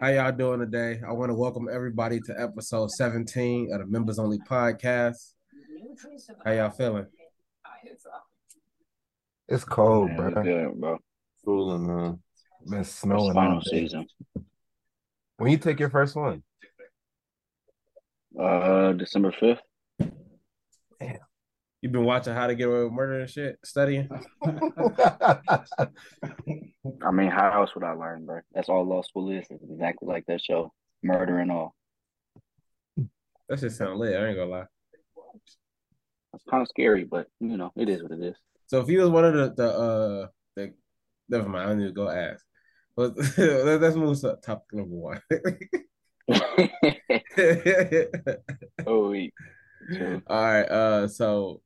How y'all doing today? I want to welcome everybody to episode 17 of the Members Only Podcast. How y'all feeling? It's cold, Man, bro. it's good, bro. Cooling, man. Been It's snowing final all day. season. When you take your first one? Uh, December fifth. You been watching How to Get Away with Murder and shit, studying? I mean, how else would I learn, bro? That's all law school is. It's exactly like that show, murder and all. That shit sound lit. I ain't gonna lie. It's kind of scary, but you know, it is what it is. So if he was one of the the uh the never mind, I need to go ask. But let's let's move to topic number one. oh, wait. All right. Uh, so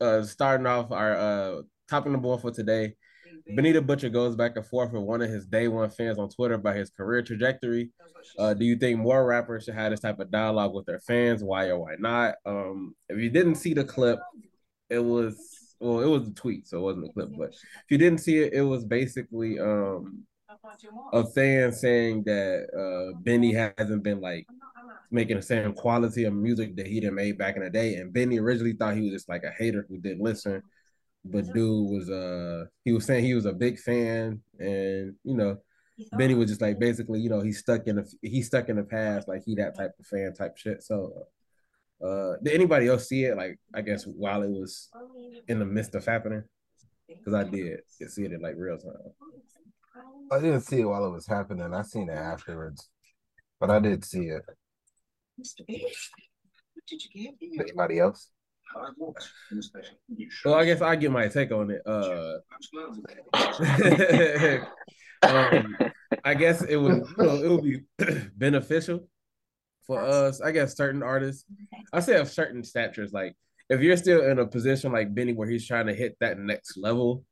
uh, starting off our uh topping the one for today. Benny the Butcher goes back and forth with one of his day one fans on Twitter about his career trajectory. Uh, do you think more rappers should have this type of dialogue with their fans? Why or why not? Um, if you didn't see the clip, it was well, it was a tweet, so it wasn't a clip. But if you didn't see it, it was basically um a fan saying that uh Benny hasn't been like making the same quality of music that he did made back in the day. And Benny originally thought he was just like a hater who didn't listen. But dude was uh he was saying he was a big fan and you know Benny was just like basically, you know, he's stuck in the he's stuck in the past, like he that type of fan type shit. So uh did anybody else see it like I guess while it was in the midst of happening? Because I did see it in like real time. I didn't see it while it was happening. I seen it afterwards, but I did see it. Mr. Bailey, what did you get here? Anybody else? Well, I guess I get my take on it. Uh um, I guess it would you know, it would be beneficial for us. I guess certain artists, I say of certain statures, like if you're still in a position like Benny where he's trying to hit that next level,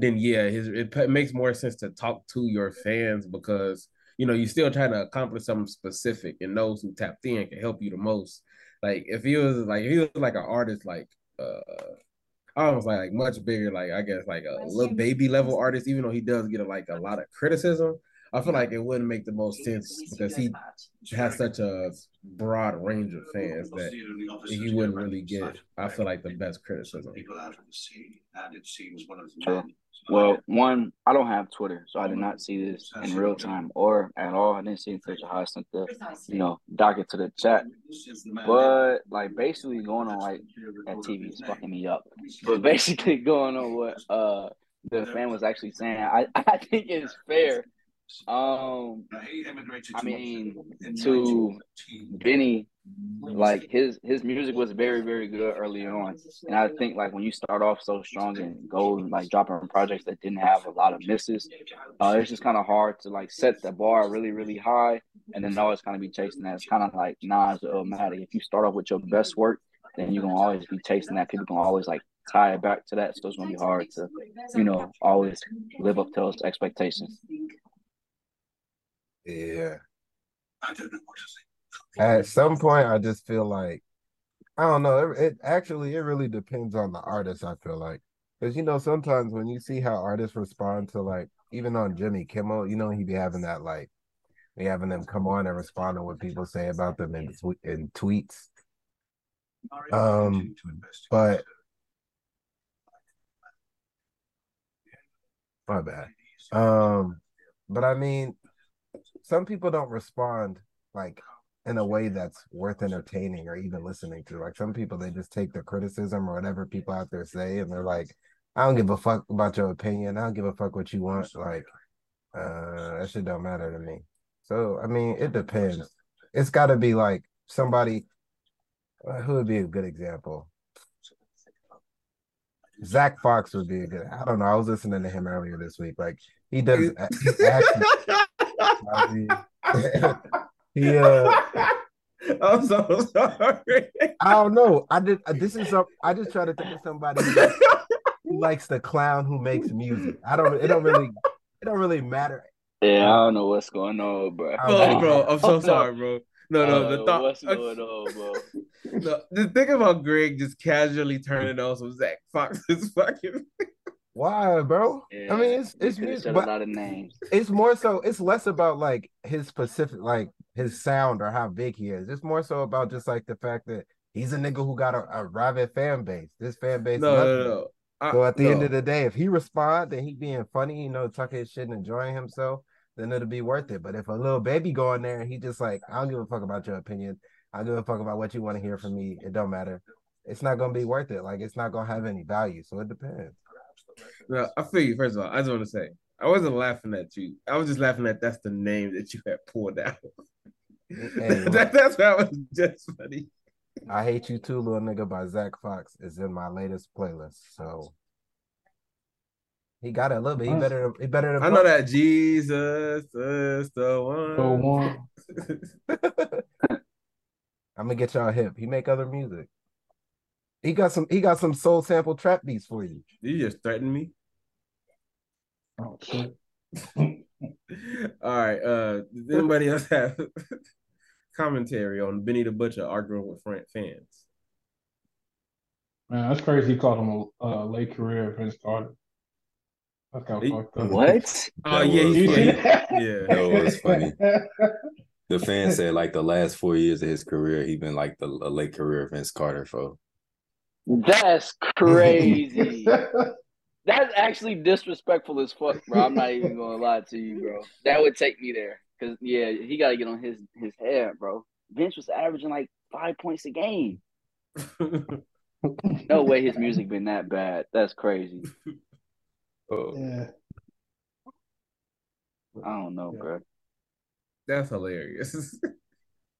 then yeah, his it p- makes more sense to talk to your fans because you know you're still trying to accomplish something specific, and those who tapped in can help you the most. Like if he was like if he was like an artist like uh almost like, like much bigger, like I guess like a little baby level artist, even though he does get a, like a lot of criticism. I feel like it wouldn't make the most sense because he has such a broad range of fans that he wouldn't really get. I feel like the best criticism. True. Well, one, I don't have Twitter, so I did not see this in real time or at all. I didn't see it until I sent the, you know, docket to the chat. But like basically going on like that TV is fucking me up. But basically going on what uh the fan was actually saying, I, I think it's fair. Um I mean to Benny, like his his music was very, very good early on. And I think like when you start off so strong and go like dropping projects that didn't have a lot of misses, uh it's just kind of hard to like set the bar really, really high and then always kind of be chasing that. It's kind of like Nas or Illmatic. If you start off with your best work, then you're gonna always be chasing that. People gonna always like tie it back to that. So it's gonna be hard to, you know, always live up to those expectations. Yeah. At some point, I just feel like I don't know. It, it actually it really depends on the artist. I feel like because you know sometimes when you see how artists respond to like even on Jimmy Kimmel, you know he'd be having that like be having them come on and respond to what people say about them in in tweets. Um, but my bad. Um, but I mean, some people don't respond like in a way that's worth entertaining or even listening to. Like some people, they just take the criticism or whatever people out there say, and they're like, "I don't give a fuck about your opinion. I don't give a fuck what you want. Like, uh, that shit don't matter to me." So I mean, it depends. It's got to be like somebody. Uh, who would be a good example? Zach Fox would be a good. I don't know. I was listening to him earlier this week. Like he does. He actually, he uh I'm so sorry. I don't know. I did this is some I just try to think of somebody who likes, the clown who makes music. I don't it don't really it don't really matter. Yeah, I don't know what's going on, bro. I Bro, bro, I'm so No. sorry, bro. No, I no, the thought. what's going on, bro. No, just think about Greg just casually turning on some Zach Fox's fucking. Why, bro? Yeah, I mean, it's it's coulda music, said but a lot of names. it's more so. It's less about like his specific, like his sound or how big he is. It's more so about just like the fact that he's a nigga who got a, a rabid fan base. This fan base, No, loves no, no. I- So at the end of the day, if he respond and he being funny, you know, tucking his shit and enjoying himself, then it'll be worth it. But if a little baby go in there and he just like, I don't give a fuck about your opinion. I don't give a fuck about what you want to hear from me. It don't matter. It's not gonna be worth it. Like it's not gonna have any value. So it depends. No, I feel you. First of all, I just want to say I wasn't laughing at you. I was just laughing at that's the name that you had pulled out. Hey, look. that, that's why was just funny. I hate you too, little nigga by Zach Fox is in my latest playlist. So he got it a little bit. He better he better than I know that Jesus is the one. So one. I'm gonna get y'all hip. He make other music. He got some he got some soul sample trap beats for you. you just threatened me. Oh shit. All right. Uh, does anybody else have commentary on Benny the Butcher arguing with Fran- fans? Man, that's crazy. He called him a uh, late career Vince Carter. That's kind He- of fucked up. What? Oh That yeah, was he, see yeah, that? yeah. That was funny. The fan said like the last four years of his career, he been like the a late career Vince Carter for. That's crazy. That's actually disrespectful as fuck, bro. I'm not even gonna lie to you, bro. That would take me there. Cause yeah, he gotta get on his his head, bro. Vince was averaging like five points a game. No way his music been that bad. That's crazy. Oh, yeah. I don't know, Yeah. bro. That's hilarious.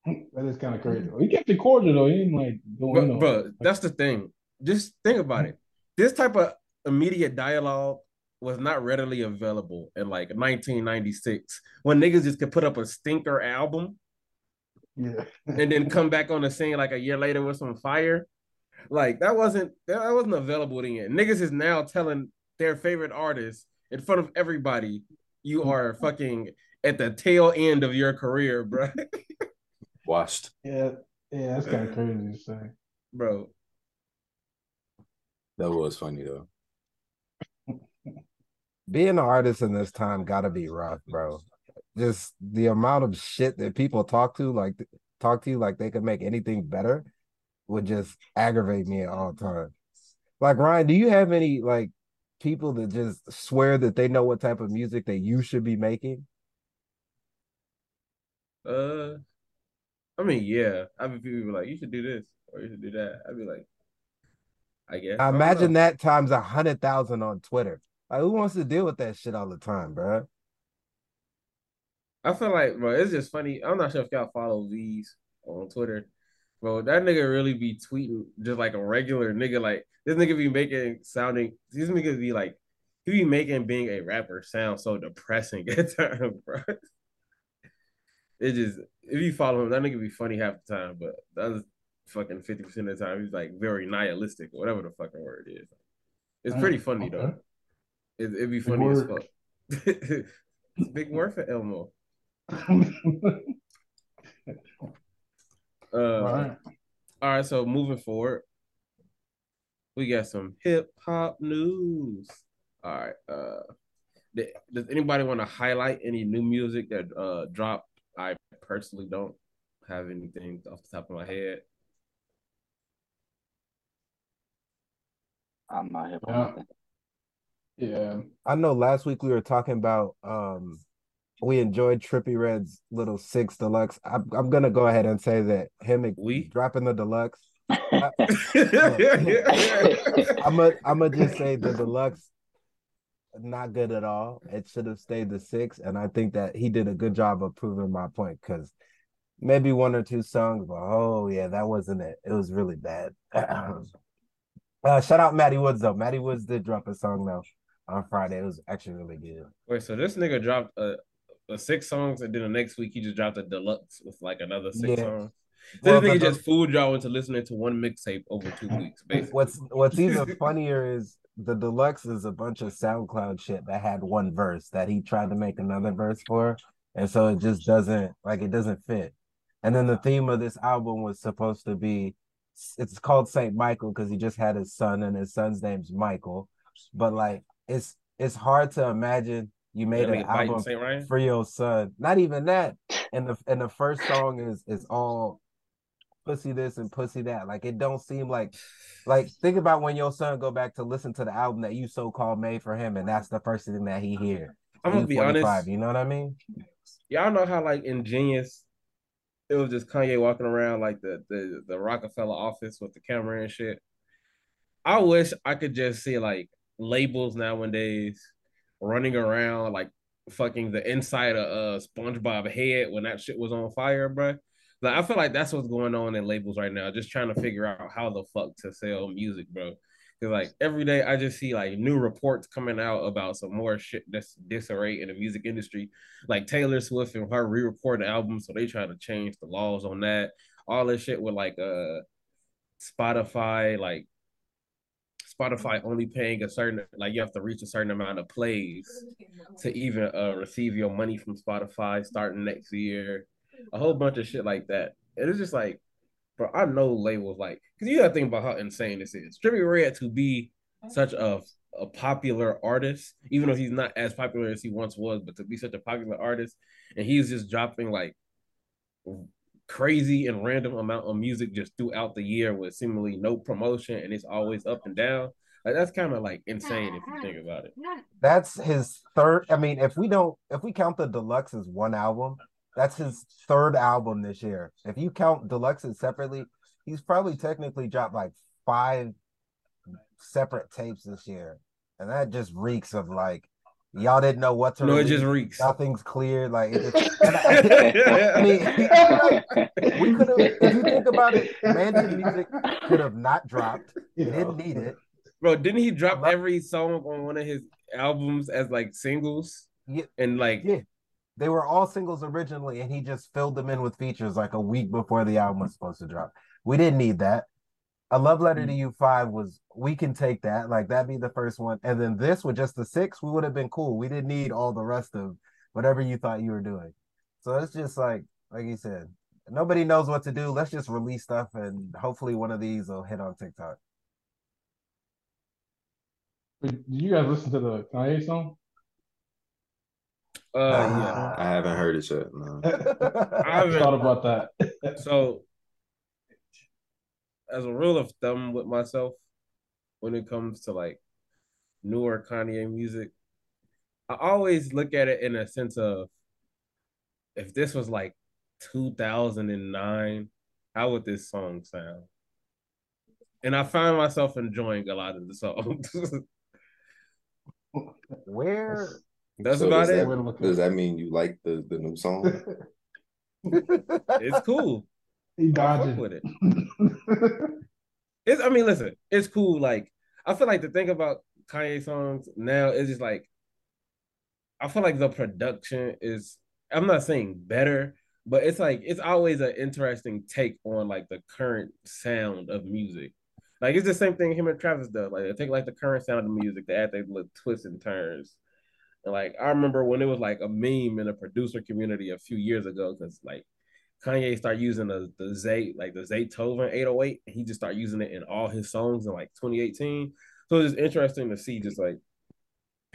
That is kind of crazy. He kept it cordial though. He didn't like go But, in on bro, that's the thing. Just think about it. This type of immediate dialogue was not readily available in like 1996 when niggas just could put up a stinker album Yeah. and then come back on the scene like a year later with some fire. Like that wasn't that wasn't available then. Niggas is now telling their favorite artist in front of everybody, you mm-hmm. are fucking at the tail end of your career, bro. washed. Yeah. Yeah, that's kind of crazy to say. bro. That was funny though. Being an artist in this time gotta be rough, bro. Just the amount of shit that people talk to, like talk to you like they could make anything better, would just aggravate me at all times. Like Ryan, do you have any like people that just swear that they know what type of music that you should be making? Uh I mean, yeah. I mean people like, you should do this or you should do that. I'd be like, I guess. I imagine that times a hundred thousand on Twitter. Like, who wants to deal with that shit all the time, bro? I feel like, bro, it's just funny. I'm not sure if y'all follow these on Twitter. Bro, that nigga really be tweeting just like a regular nigga. Like this nigga be making sounding these niggas be like he be making being a rapper sound so depressing at times, bro. It just if you follow him, that nigga be funny half the time, but that's fucking 50% of the time he's like very nihilistic, whatever the fucking word is. It's uh, pretty funny though. Okay. It, it'd be Big funny as word. fuck. It's big word for Elmo. Uh, All right. All right, so moving forward, we got some hip hop news. All right, uh, th- does anybody want to highlight any new music that uh dropped? I personally don't have anything off the top of my head. I'm not hip Yeah. On nothing. Yeah. I know last week we were talking about um we enjoyed Trippie Redd's little six deluxe. I'm I'm gonna go ahead and say that him We? dropping the deluxe. I'm I'm gonna I'm gonna just say the deluxe not good at all. It should have stayed the six, and I think that he did a good job of proving my point because maybe one or two songs, but oh yeah, that wasn't it. It was really bad. uh, shout out Matty Woods though. Matty Woods did drop a song though on Friday. It was actually really good. Wait, so this nigga dropped a, a six songs, and then the next week he just dropped a deluxe with like another six Yeah. songs. So Well, this nigga just fooled y'all into listening to one mixtape over two weeks, basically. What's what's even funnier is the deluxe is a bunch of SoundCloud shit that had one verse that he tried to make another verse for, and so it just doesn't like it doesn't fit. And then the theme of this album was supposed to be, it's called Saint Michael because he just had his son and his son's name's Michael, but like it's it's hard to imagine you made That an album for your son. Not even that. And the and the first song is is all pussy this and pussy that. Like it don't seem like like think about when your son go back to listen to the album that you so called made for him, and that's the first thing that he hear. I'm gonna He's be 45, honest. You know what I mean? Y'all know how like ingenious it was just Kanye walking around like the the the Rockefeller office with the camera and shit. I wish I could just see like labels nowadays running around like fucking the inside of uh SpongeBob head when that shit was on fire, bro. Like I feel like that's what's going on in labels right now, just trying to figure out how the fuck to sell music, bro. Cause like every day I just see like new reports coming out about some more shit that's disarray in the music industry. Like Taylor Swift and her re-recording album, so they trying to change the laws on that. All this shit with like uh Spotify, like Spotify only paying a certain like you have to reach a certain amount of plays to even uh receive your money from Spotify starting next year. A whole bunch of shit like that. It's just like, bro, I know labels like because you gotta think about how insane this is. Trippie Redd to be such a a popular artist, even though he's not as popular as he once was, but to be such a popular artist, and he's just dropping like crazy and random amount of music just throughout the year with seemingly no promotion, and it's always up and down. Like that's kind of like insane if you think about it. That's his third. I mean, if we don't, if we count the deluxe as one album, that's his third album this year. If you count deluxes separately, he's probably technically dropped like five separate tapes this year, and that just reeks of like y'all didn't know what to. No, it just reeks. Nothing's clear. Like, it just, I, I mean, like, we could have. If you think about it, Mansion Musik could have not dropped. You know. didn't need it. Bro, didn't he drop Love- every song on one of his albums as like singles? Yeah. And like Yeah. They were all singles originally, and he just filled them in with features like a week before the album was supposed to drop. We didn't need that. A Love Letter to You Five was we can take that. Like that'd be the first one. And then this with just the six, we would have been cool. We didn't need all the rest of whatever you thought you were doing. So it's just like like you said, nobody knows what to do. Let's just release stuff and hopefully one of these will hit on TikTok. Wait, Did you guys listen to the Kanye song? uh Ah. I haven't heard it yet. No. I I haven't thought about that. So as a rule of thumb with myself, when it comes to like newer Kanye music, I always look at it in a sense of if this was like 2009, how would this song sound? And I find myself enjoying a lot of the songs. Where That's So about does it. that- Way to look at Does that mean you like the, the new song? It's cool. He dodging. with it. It's I mean, listen, it's cool. Like I feel like the thing about Kanye songs now is just like I feel like the production is I'm not saying better, but it's like it's always an interesting take on like the current sound of music. Like it's the same thing him and Travis does. Like they take like the current sound of music, they add their little twists and turns. And like I remember when it was like a meme in the producer community a few years ago, because like Kanye started using the the Zay like the Zaytoven 808, and he just started using it in all his songs in like 2018. So it's interesting to see just like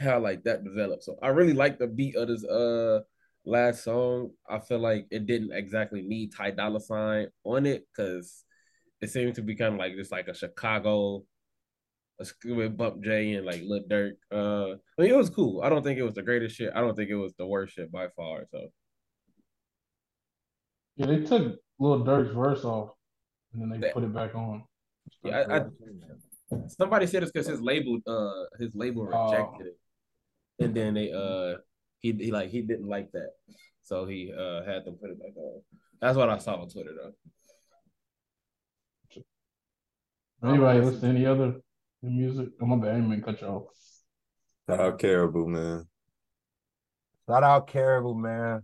how like that developed. So I really like the beat of this uh last song. I feel like it didn't exactly need Ty Dolla Sign on it because it seemed to be kind of like just like a Chicago with Bump J and like Lil Durk. Uh, I mean, it was cool. I don't think it was the greatest shit. I don't think it was the worst shit by far. So Yeah, they took Lil Durk's verse off and then they That- put it back on. yeah, I, I somebody said it's because his label uh his label Oh. rejected it, and then they uh he he like he didn't like that, so he uh had them put it back on. That's what I saw on Twitter though. Anybody listen to any other music? Oh my bad, I didn't mean to cut you off. Shout out Karrahbooo, man. Shout out Karrahbooo, man.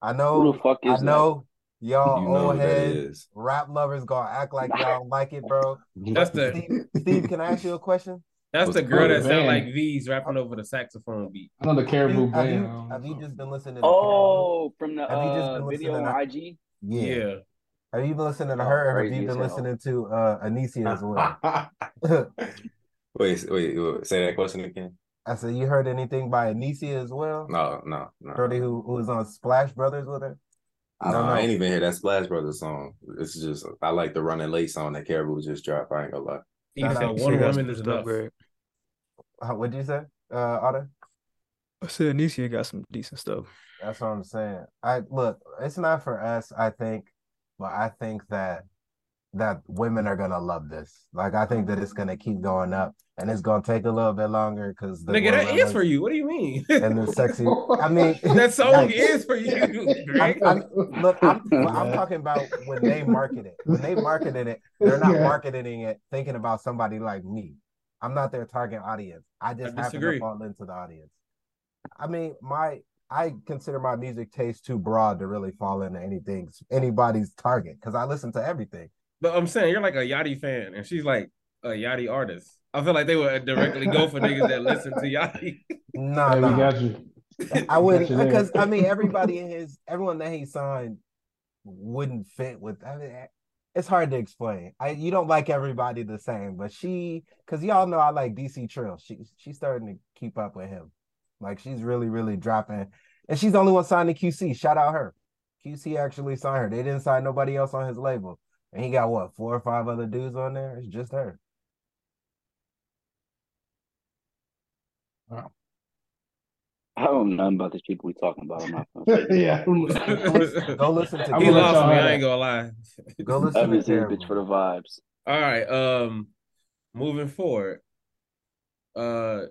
I know. Who the fuck I is that? know y'all you know old who heads, rap lovers gonna act like y'all don't like it, bro. That's the Steve, Steve, can I ask you a question? that's What's the girl that sound like V's rapping over the saxophone beat. I know the Caribou have, band. you, I have you just been listening to Oh, from the Have you just uh, been video listening on to- IG. Yeah. Yeah, Have you been listening to Oh, her or have you been as listening to uh Anycia as well? Wait, wait, wait, say that question again. I said, you heard anything by Anycia as well? No, no, no. Shorty who, who was on Splash Brothers with her? I No, don't know. I ain't even hear that Splash Brothers song. It's just I like the Running Late song that Karrahbooo just dropped. I ain't gonna lie. He Shout said out. one woman some is enough. great. How, what'd you say, uh, Otto? I said Anycia got some decent stuff. That's what I'm saying. I look, it's not for us, I think, but I think that that women are gonna love this. Like I think that it's gonna keep going up, and it's gonna take a little bit longer because the Nigga, that gorillas is for you. What do you mean? and the sexy. I mean, that song like, is for you, I'm, Greg. I'm, look, I'm, well, I'm talking about when they market it. When they marketed it, they're not Yeah. marketing it thinking about somebody like me. I'm not their target audience. I just I happen disagree. to fall into the audience. I mean, my I consider my music taste too broad to really fall into anything anybody's target because I listen to everything. But I'm saying you're like a Yachty fan, and she's like a Yachty artist. I feel like they would directly go for niggas that listen to Yachty. No, Hey, we got you. I wouldn't Got you there. because I mean everybody in his everyone that he signed wouldn't fit with. I mean, it's hard to explain. I you don't like everybody the same, but she because y'all know I like DC Trill. She she's starting to keep up with him. Like she's really really dropping, and she's the only one signed to QC. Shout out her. QC actually signed her. They didn't sign nobody else on his label, and he got what four or five other dudes on there. It's just her. I don't know nothing about these people we talking about. I'm not yeah. Go listen to. He lost me. I ain't gonna lie. Go I'm listen to just bitch for the vibes. All right. Um, moving forward. Uh,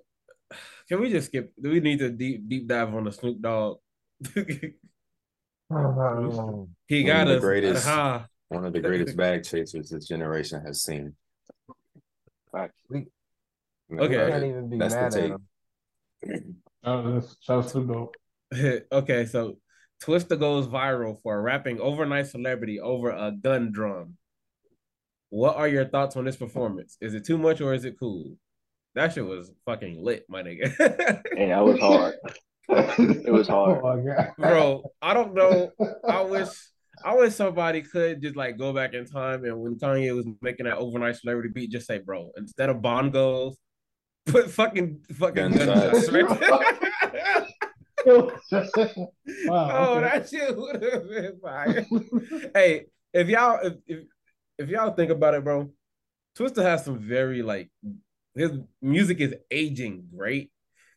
can we just skip? Do we need to deep deep dive on the Snoop Dogg? He got the us. greatest- Uh-huh. One of the greatest bag chasers this generation has seen. Facts. We Okay. Uh, can't even be That's the mad at take. him. Oh, that's shout out to okay, so Twista goes viral for rapping overnight celebrity over a gun drum. What are your thoughts on this performance? Is it too much or is it cool? That shit was fucking lit, my nigga. Hey, that was hard. It was hard. Oh my god, Bro, I don't know. I wish I wish somebody could just like go back in time and when Kanye was making that overnight celebrity beat, just say, bro, instead of bongos, put fucking fucking Gunshots. gunshots right wow. Oh, okay. that shit would have been fire. hey, if y'all if, if if y'all think about it, bro, Twista has some very like his music is aging great.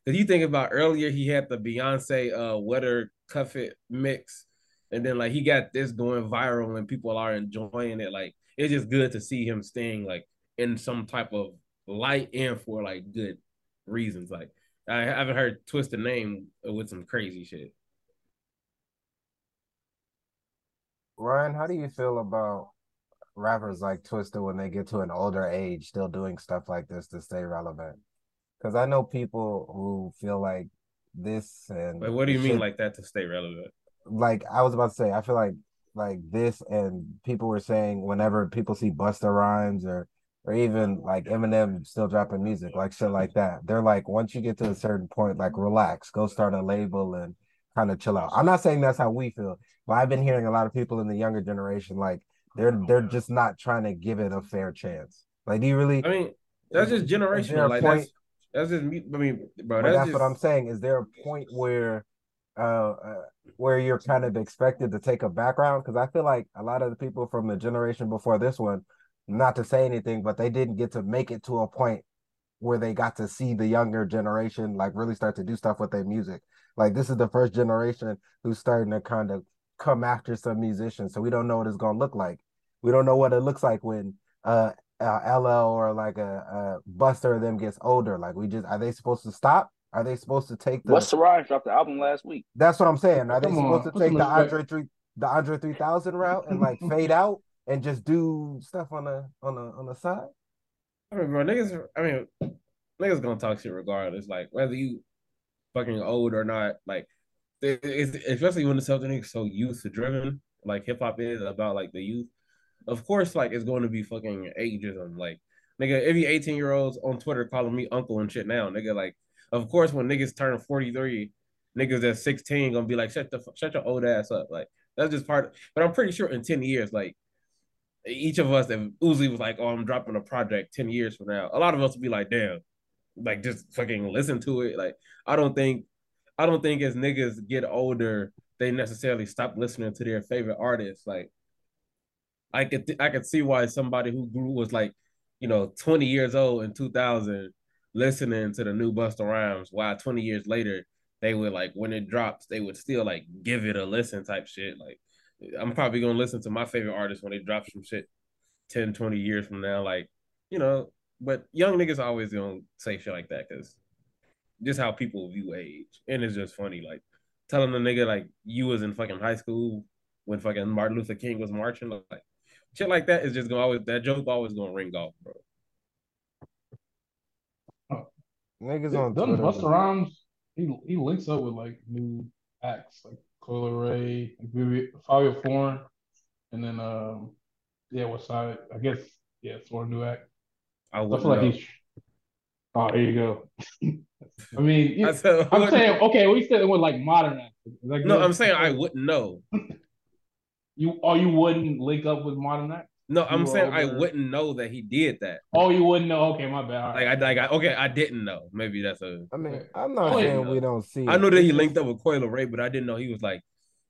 Cause you think about earlier, he had the Beyonce uh Wetter Cuff It mix, and then like he got this going viral and people are enjoying it. Like it's just good to see him staying like in some type of light and for like good reasons. Like I haven't heard Twista name with some crazy shit. Ryan, how do you feel about rappers like Twista when they get to an older age still doing stuff like this to stay relevant? Because I know people who feel like this and Like, what do you mean like that to stay relevant? Like I was about to say, I feel like like this and people were saying whenever people see Busta Rhymes or or even like Eminem still dropping music, like shit like that. They're like, once you get to a certain point, like relax, go start a label and kind of chill out. I'm not saying that's how we feel, but I've been hearing a lot of people in the younger generation like they're they're just not trying to give it a fair chance. Like, do you really? I mean, that's just generational. Like point- that's that's just me. I mean, bro, But that's, that's just, what I'm saying. Is there a point where, uh, uh, where you're kind of expected to take a background? Because I feel like a lot of the people from the generation before this one, not to say anything, but they didn't get to make it to a point where they got to see the younger generation like really start to do stuff with their music. Like this is the first generation who's starting to kind of come after some musicians, so we don't know what it's gonna look like. We don't know what it looks like when uh uh, LL or like a, a Busta of them gets older. Like we just are they supposed to stop? Are they supposed to take the? What's the Rhymes dropped the album last week? That's what I'm saying. Are they Come supposed on, to put take the respect. Andre three the Andre three thousand route and like fade out and just do stuff on the on the on the side? I mean, bro, niggas. I mean, niggas gonna talk shit regardless. Like whether you fucking old or not. Like, it's, especially when it's something so youth driven. Like hip hop is about like the youth. Of course, like it's going to be fucking ageism. Like, nigga, every eighteen year olds on Twitter calling me uncle and shit now. Nigga, like, of course, when niggas turn forty three, niggas at sixteen gonna be like, shut the shut your old ass up. Like, that's just part. but I'm pretty sure in ten years, like each of us, that Uzi was like, "Oh, I'm dropping a project ten years from now," a lot of us would be like, "Damn, like just fucking listen to it. Like I don't think I don't think as niggas get older, they necessarily stop listening to their favorite artists. Like I could th- I could see why somebody who grew was like, you know, 20 years old in 2000 listening to the new Busta Rhymes, why 20 years later they would like when it drops, they would still like give it a listen type shit. Like I'm probably gonna listen to my favorite artist when they drop some shit 10, 20 years from now. Like, you know, but young niggas always gonna say shit like that because just how people view age. And it's just funny, like telling the nigga like you was in fucking high school when fucking Martin Luther King was marching, like shit like that is just gonna always that joke always gonna ring off, bro. Niggas on Doesn't Twitter. Busta Rhymes he he links up with like new acts like Coi Leray, Fabio Foreign, and then um yeah, what's side? I guess yeah, it's one new act. I I feel like know. he's. Oh, there you go. I mean, I said, I'm saying okay. We said it with like modern that no. I'm saying I wouldn't know. you. Oh, you wouldn't link up with modern actors. No, I'm You saying I wouldn't know that he did that. Oh, you wouldn't know. Okay, my bad. All Like. I like I, okay, I didn't know. Maybe that's a. I mean, I'm not yeah. saying we don't see. I it. know that he linked up with Coi Leray, but I didn't know he was like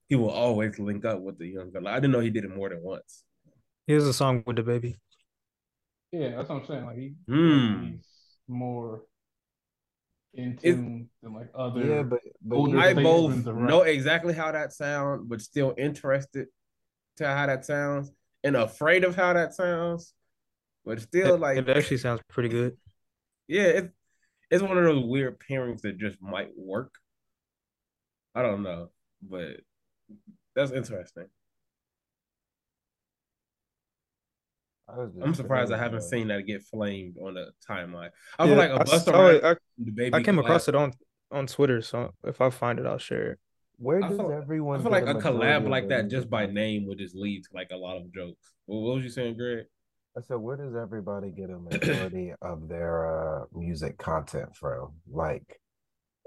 he will always link up with the young girl. I didn't know he did it more than once. Here's a song with the baby. yeah, that's what I'm saying. Like he, Hmm. he's more in It- tune than like other. Yeah, but but older I both know exactly how that sounds, but still interested to how that sounds and afraid of how that sounds, but still It, like it actually sounds pretty good. yeah, it's it's one of those weird pairings that just might work. I don't know, but that's interesting. I was I'm surprised I haven't seen that get flamed on the timeline. I Yeah, feel like a I Busta saw it. I, the baby I came across it on on Twitter, so if I find it, I'll share it. Where I does feel- everyone? I feel like a collab like that just by name would just lead to like a lot of jokes. Well, what was you saying, Greg? I said, where does everybody get a majority of their uh, music content from? Like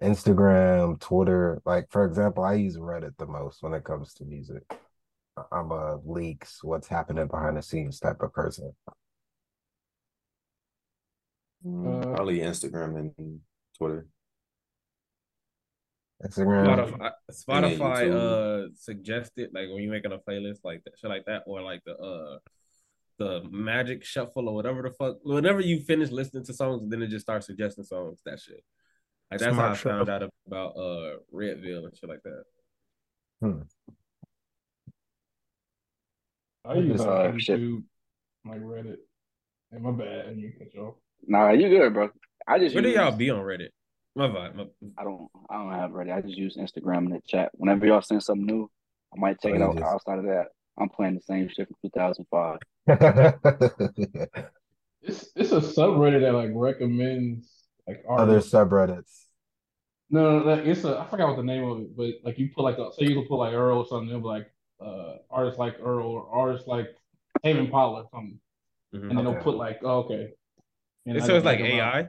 Instagram, Twitter. Like for example, I use Reddit the most when it comes to music. I'm a leaks, what's happening behind the scenes type of person. Uh, Probably Instagram and Twitter. Instagram. Spotify, And Spotify uh suggested like when you're making a playlist like that, shit like that, or like the uh the magic shuffle or whatever the fuck. Whenever you finish listening to songs, then it just starts suggesting songs. That shit. Like that's how I Smart found out about uh Redville and shit like that. Hmm. I use uh, uh, shit. YouTube, like Reddit. Hey, my bad. I didn't cut you off. Nah, you good, bro. I just Where do y'all be on Reddit? My vibe. My, I don't I don't have Reddit. I just use Instagram and the chat. Whenever y'all send something new, I might check Oh, it out. just- Outside of that, I'm playing the same shit from 2005. It's it's a subreddit that like recommends like Other subreddits. No, no, no, it's a I forgot what the name of it, but like you put like a say you can put like Earl or something, it'll be like uh artists like Earl or artists like Haven Impala or something, Mhm. and then they'll put like oh, okay. And It I says just like AI. out.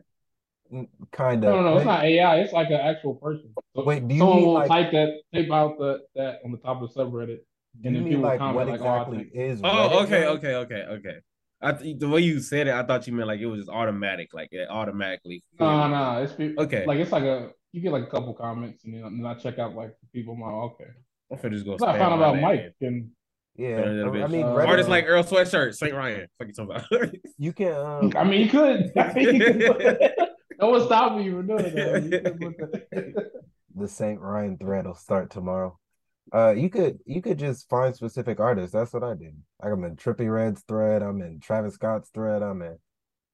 AI. Kind No, of. no, no, it's not AI. It's like an actual person. So Wait, do you someone mean will like- type that, type out the that on the top of the subreddit. And you then mean people like comment what like, oh, I exactly think- is Oh, okay, now? okay, okay, okay. I th- the way you said it, I thought you meant like it was just automatic, like it automatically. No, no, it's people. Okay. Like it's like a you get like a couple comments and then, and then I check out like the people. I'm like, okay. I'm finna just go. That's I found my about name. Mike and Yeah, Turn it a I, I bitch. mean, Uh, Reddit, Artists like Earl Sweatshirt, Saint Ryan. Fuck you talking about? you can. Um, I mean, you could. I mean, you could put- no one stopped me from doing that. The Saint Ryan thread will start tomorrow. Uh, you could you could just find specific artists. That's what I did. Like I'm in Trippie Redd's thread. I'm in Travis Scott's thread. I'm in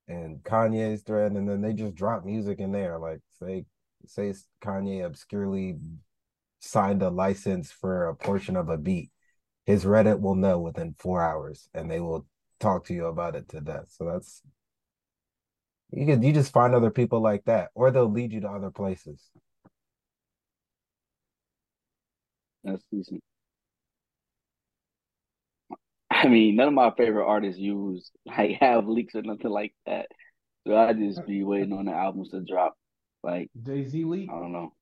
and Kanye's thread, and then they just drop music in there. Like say say Kanye obscurely signed a license for a portion of a beat. His Reddit will know within four hours, and they will talk to you about it to death. So that's you could you just find other people like that, or they'll lead you to other places. That's decent. I mean, none of my favorite artists use like have leaks or nothing like that. So I just be waiting on the albums to drop. Like Jay Z leak. I don't know.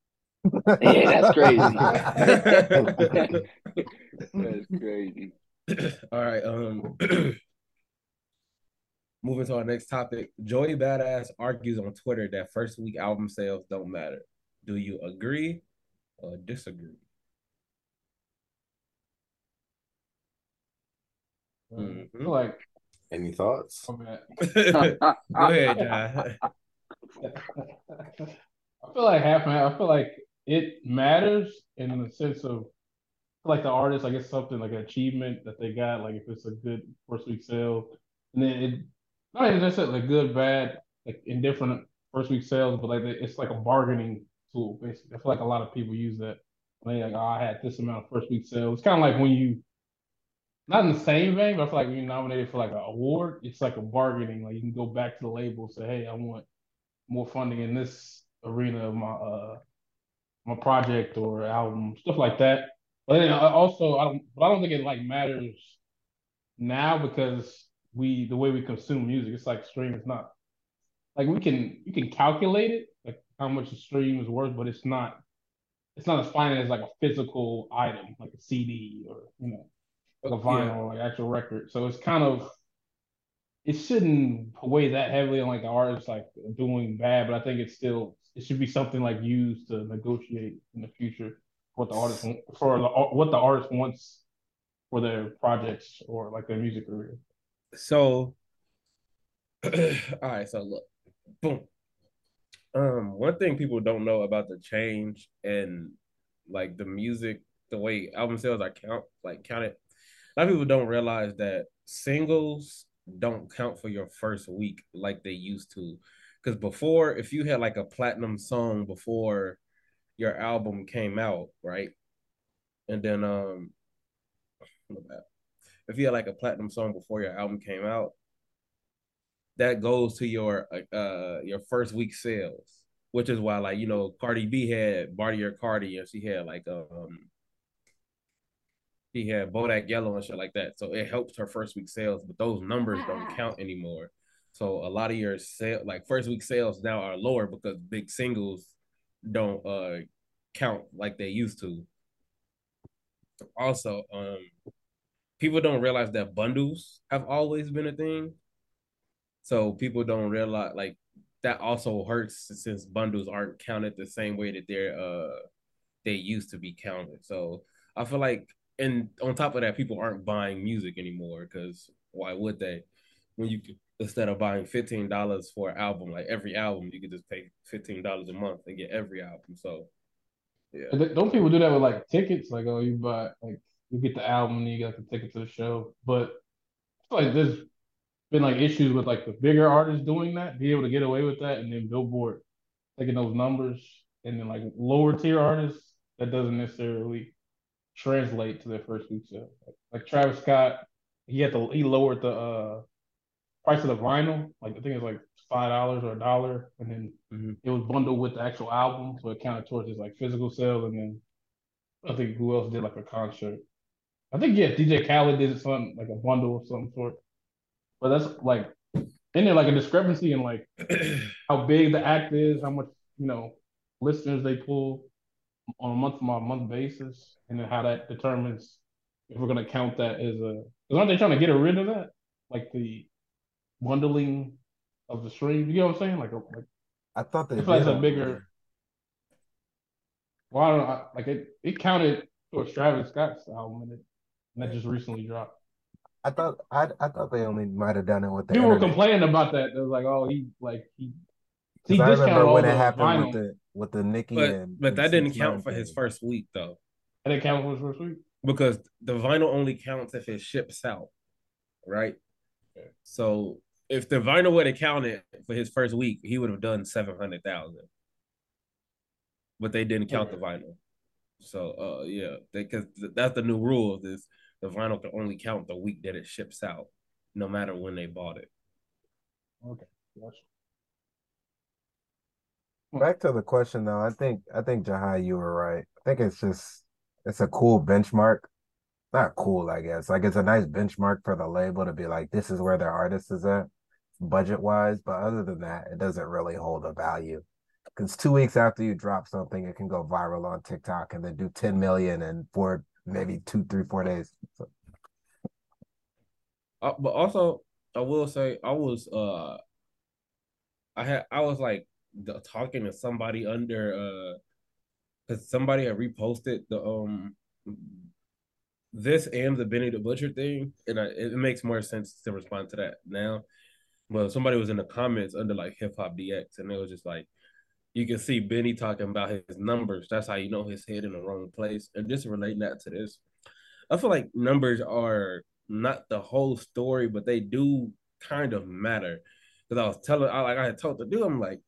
Yeah, that's crazy. that's crazy. All right. Um. moving to our next topic. Joey Badass argues on Twitter that first week album sales don't matter. Do you agree or disagree? I Mhm. like Any thoughts? I'm Go ahead, John. I feel like half and. I feel like it matters in the sense of like the artist, I guess something like an achievement that they got, like if it's a good first week sale, and then it not even necessarily good, bad, like indifferent first week sales, but like it's like a bargaining tool. Basically, I feel like a lot of people use that. They like, oh, I had this amount of first week sales. It's kind of like when you, not in the same vein, but I feel like when you're nominated for like an award, it's like a bargaining. Like you can go back to the label, and say, hey, I want more funding in this arena of my uh my project or album, stuff like that. But then also, I don't, but I don't think it like matters now because we the way we consume music, it's like stream is not like we can you can calculate it like how much a stream is worth, but it's not it's not as fine as like a physical item like a CD or you know like a vinyl or like actual record. So it's kind of it shouldn't weigh that heavily on like the artist like doing bad, but I think it's still it should be something like used to negotiate in the future what the artist for the, what the artist wants for their projects or like their music career. So, all right. So look, boom. Um, one thing people don't know about the change and like the music, the way album sales are count like counted. A lot of people don't realize that singles don't count for your first week like they used to. Because before, if you had like a platinum song before your album came out, right? And then um if you had like a platinum song before your album came out, that goes to your uh your first week sales, which is why like you know Cardi B had Bartier Cardi and she had like um she had Bodak Yellow and shit like that. So it helps her first week sales, but those numbers don't count anymore. So a lot of your sale like first week sales now are lower because big singles don't uh count like they used to. Also, um people don't realize that bundles have always been a thing. So people don't realize like that also hurts since bundles aren't counted the same way that they're uh they used to be counted. So I feel like and on top of that, people aren't buying music anymore because why would they? When you instead of buying fifteen dollars for an album, like every album, you could just pay fifteen dollars a month and get every album. So yeah, Don't people do that with like tickets? Like, oh, you buy like you get the album and you get the ticket to the show. But like there's been like issues with like the bigger artists doing that, be able to get away with that, and then Billboard taking those numbers, and then like lower tier artists that doesn't necessarily translate to their first week sale. Like, like Travis Scott, he had to he lowered the uh price of the vinyl. Like I think it's like five dollars or a dollar, and then Mhm. it was bundled with the actual album, so it counted towards his like physical sales. And then I think who else did like a concert? I think yeah, DJ Khaled did something like a bundle of some sort. But that's like in there like a discrepancy in like how big the act is, how much you know listeners they pull on a month by month basis, and then how that determines if we're gonna count that as a. Because aren't they trying to get rid of that, like the bundling of the stream? You know what I'm saying? Like, a, like I thought they I feel like a bigger. well, I don't know, I- like it. It counted towards Travis Scott's album, and, it, and that just recently dropped. I thought I I thought they only might have done it with the People were complaining about that. They was like, "Oh, he like he." 'Cause He I discounted remember all when the it happened vinyl. with the with the Nicki but and but and that didn't count for his first week though, And it counted for his first week. because the vinyl only counts if it ships out, right? Okay. So if the vinyl would have counted for his first week, he would have done seven hundred thousand. But they didn't count the vinyl. So uh yeah, because that's the new rule of this. The vinyl can only count the week that it ships out, no matter when they bought it. Okay, gotcha. Back to the question though, I think I think Jahai, you were right. I think it's just it's a cool benchmark. Not cool, I guess. Like it's a nice benchmark for the label to be like, this is where their artist is at, budget wise. But other than that, it doesn't really hold a value. Because two weeks after you drop something, it can go viral on TikTok and then do 10 million in four, maybe two, three, four days. So, Uh, but also, I will say I was uh I had I was like the, talking to somebody under uh because somebody had reposted the um this and the Benny the Butcher thing, and I, it makes more sense to respond to that now. Well, somebody was in the comments under like Hip Hop DX, and it was just like you can see Benny talking about his numbers. That's how you know his head in the wrong place. And just relating that to this, I feel like numbers are not the whole story, but they do kind of matter. Because I was telling, I like I had told the dude, I'm like,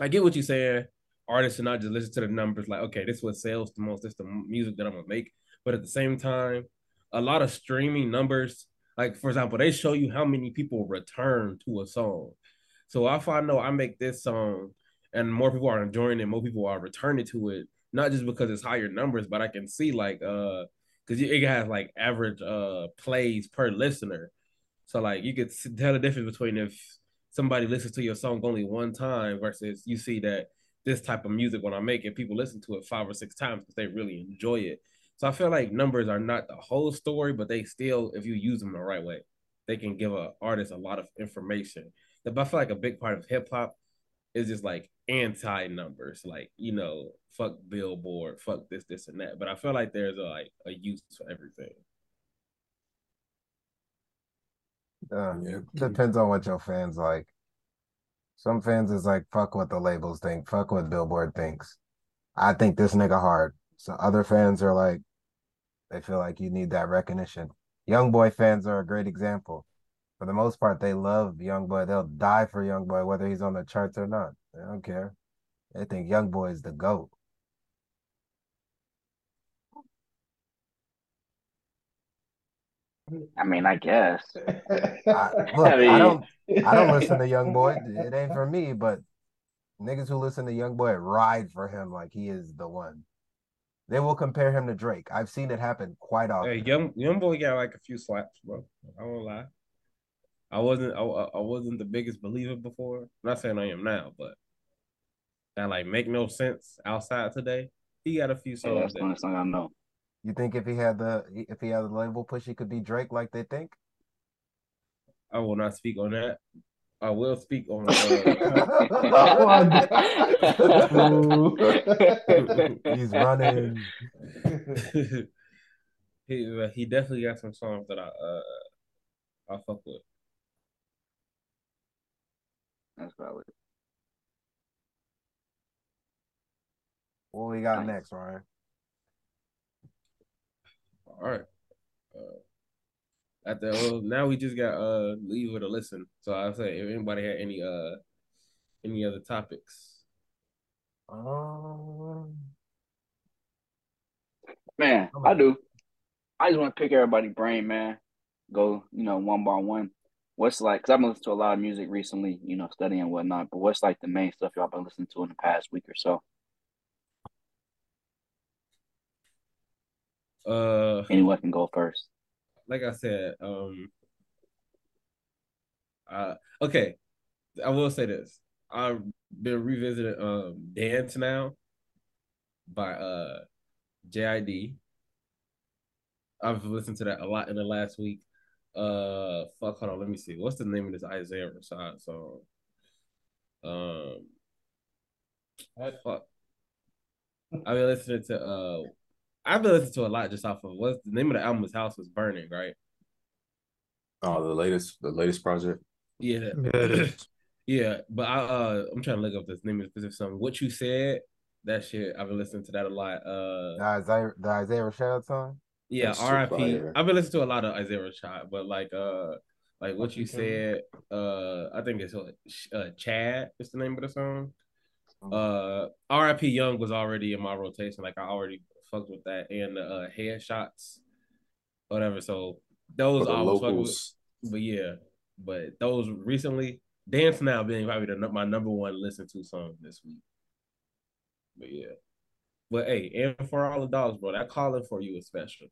I get what you're saying. Artists should not just listen to the numbers. Like, okay, this is what sells the most. This the music that I'm gonna make. But at the same time, a lot of streaming numbers, like for example, they show you how many people return to a song. So if I know I make this song and more people are enjoying it, more people are returning to it, not just because it's higher numbers, but I can see like uh because it has like average uh plays per listener. So like you could tell the difference between if somebody listens to your song only one time versus you see that this type of music when I make it, people listen to it five or six times because they really enjoy it. So I feel like numbers are not the whole story, but they still, if you use them the right way, they can give an artist a lot of information. But I feel like a big part of hip hop is just like anti numbers, like you know, fuck Billboard, fuck this, this, and that. But I feel like there's a, like a use for everything. Uh, yeah. Depends on what your fans like. Some fans is like, fuck what the labels think, fuck what Billboard thinks. I think this nigga hard. So other fans are like, they feel like you need that recognition. Young boy fans are a great example. For the most part, they love Young Boy. They'll die for Young Boy, whether he's on the charts or not. They don't care. They think Young Boy is the GOAT. I mean, I guess. I, look, I, mean... I don't, I don't listen to Young Boy. It ain't for me. But niggas who listen to Young Boy ride for him like he is the one. They will compare him to Drake. I've seen it happen quite often. Hey, young young boy got like a few slaps, bro. I won't lie. I wasn't I, I wasn't the biggest believer before. I'm not saying I am now, but that like make no sense outside today. He got a few songs. Yeah, that's the only song I know. You think if he had the if he had the label push, he could be Drake like they think? I will not speak on that. I will speak on. Uh, He's running. he he definitely got some songs that I uh I fuck with. That's probably. What we got nice. next, Ryan? All right. Uh, at the well, now we just got uh leave with a listen. So I'll say if anybody had any uh any other topics. Um man, I do. I just want to pick everybody brain, man. Go, you know, one by one. What's like? Cause I've been listening to a lot of music recently, you know, studying and whatnot. But what's like the main stuff y'all been listening to in the past week or so? Uh, anyone can go first like I said, um, uh, okay, I will say this. I've been revisiting um Dance Now by uh JID. I've listened to that a lot in the last week. Uh, fuck, hold on, let me see. What's the name of this Isaiah Rashad song? Um, fuck. I've been listening to uh I've been listening to a lot just off of what's the name of the album? His house was burning, right? Oh, the latest, the latest project. Yeah, yeah, yeah. But I, uh, I'm trying to look up this name of specific song. What you said, that shit. I've been listening to that a lot. Uh, the Isaiah, the Isaiah Rashad song. Yeah, R.I.P. I've been listening to a lot of Isaiah Rashad, but like, uh, like what you said. Uh, I think it's uh, Chad. Is the name of the song. Mm-hmm. Uh, R.I.P. Young was already in my rotation. Like I already fucked with that and the uh, headshots, whatever. So those I was fucking with. But yeah, but those recently, Dance Now being probably the, my number one listen to song this week. But yeah. But hey, and for all the dogs, bro, that calling for you is special.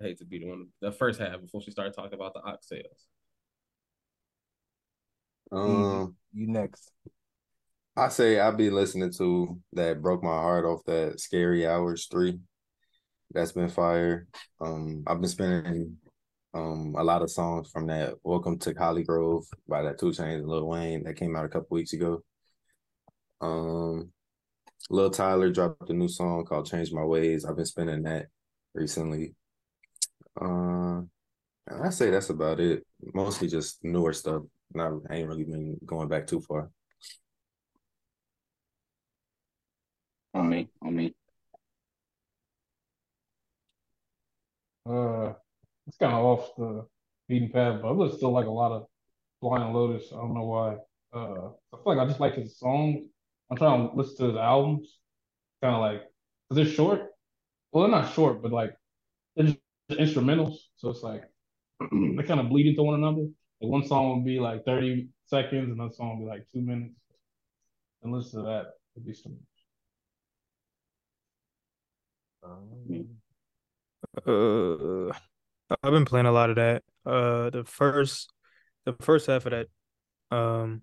I hate to be the one the first half before she started talking about the ox sales. Um, you next. I say I'll be listening to that broke my heart off that Scary Hours three. That's been fire. Um, I've been spending Um, a lot of songs from that "Welcome to ColleGrove" by that 2 Chainz and Lil Wayne that came out a couple weeks ago. Um, Lil Tyler dropped a new song called "Change My Ways." I've been spending that recently. Uh, I say that's about it. Mostly just newer stuff. Not I ain't really been going back too far. On me, on me. Uh, it's kind of off the beaten path, but I listen to like a lot of Flying Lotus. I don't know why. Uh, I feel like I just like his songs. I'm trying to listen to his albums. Kind of like, cause they're short. Well, they're not short, but like they're just instrumentals. So it's like they kind of bleed into one another. Like one song would be like 30 seconds, another song would be like two minutes. And listen to that would be some. Um, Uh, I've been playing a lot of that. Uh, the first, the first half of that, um,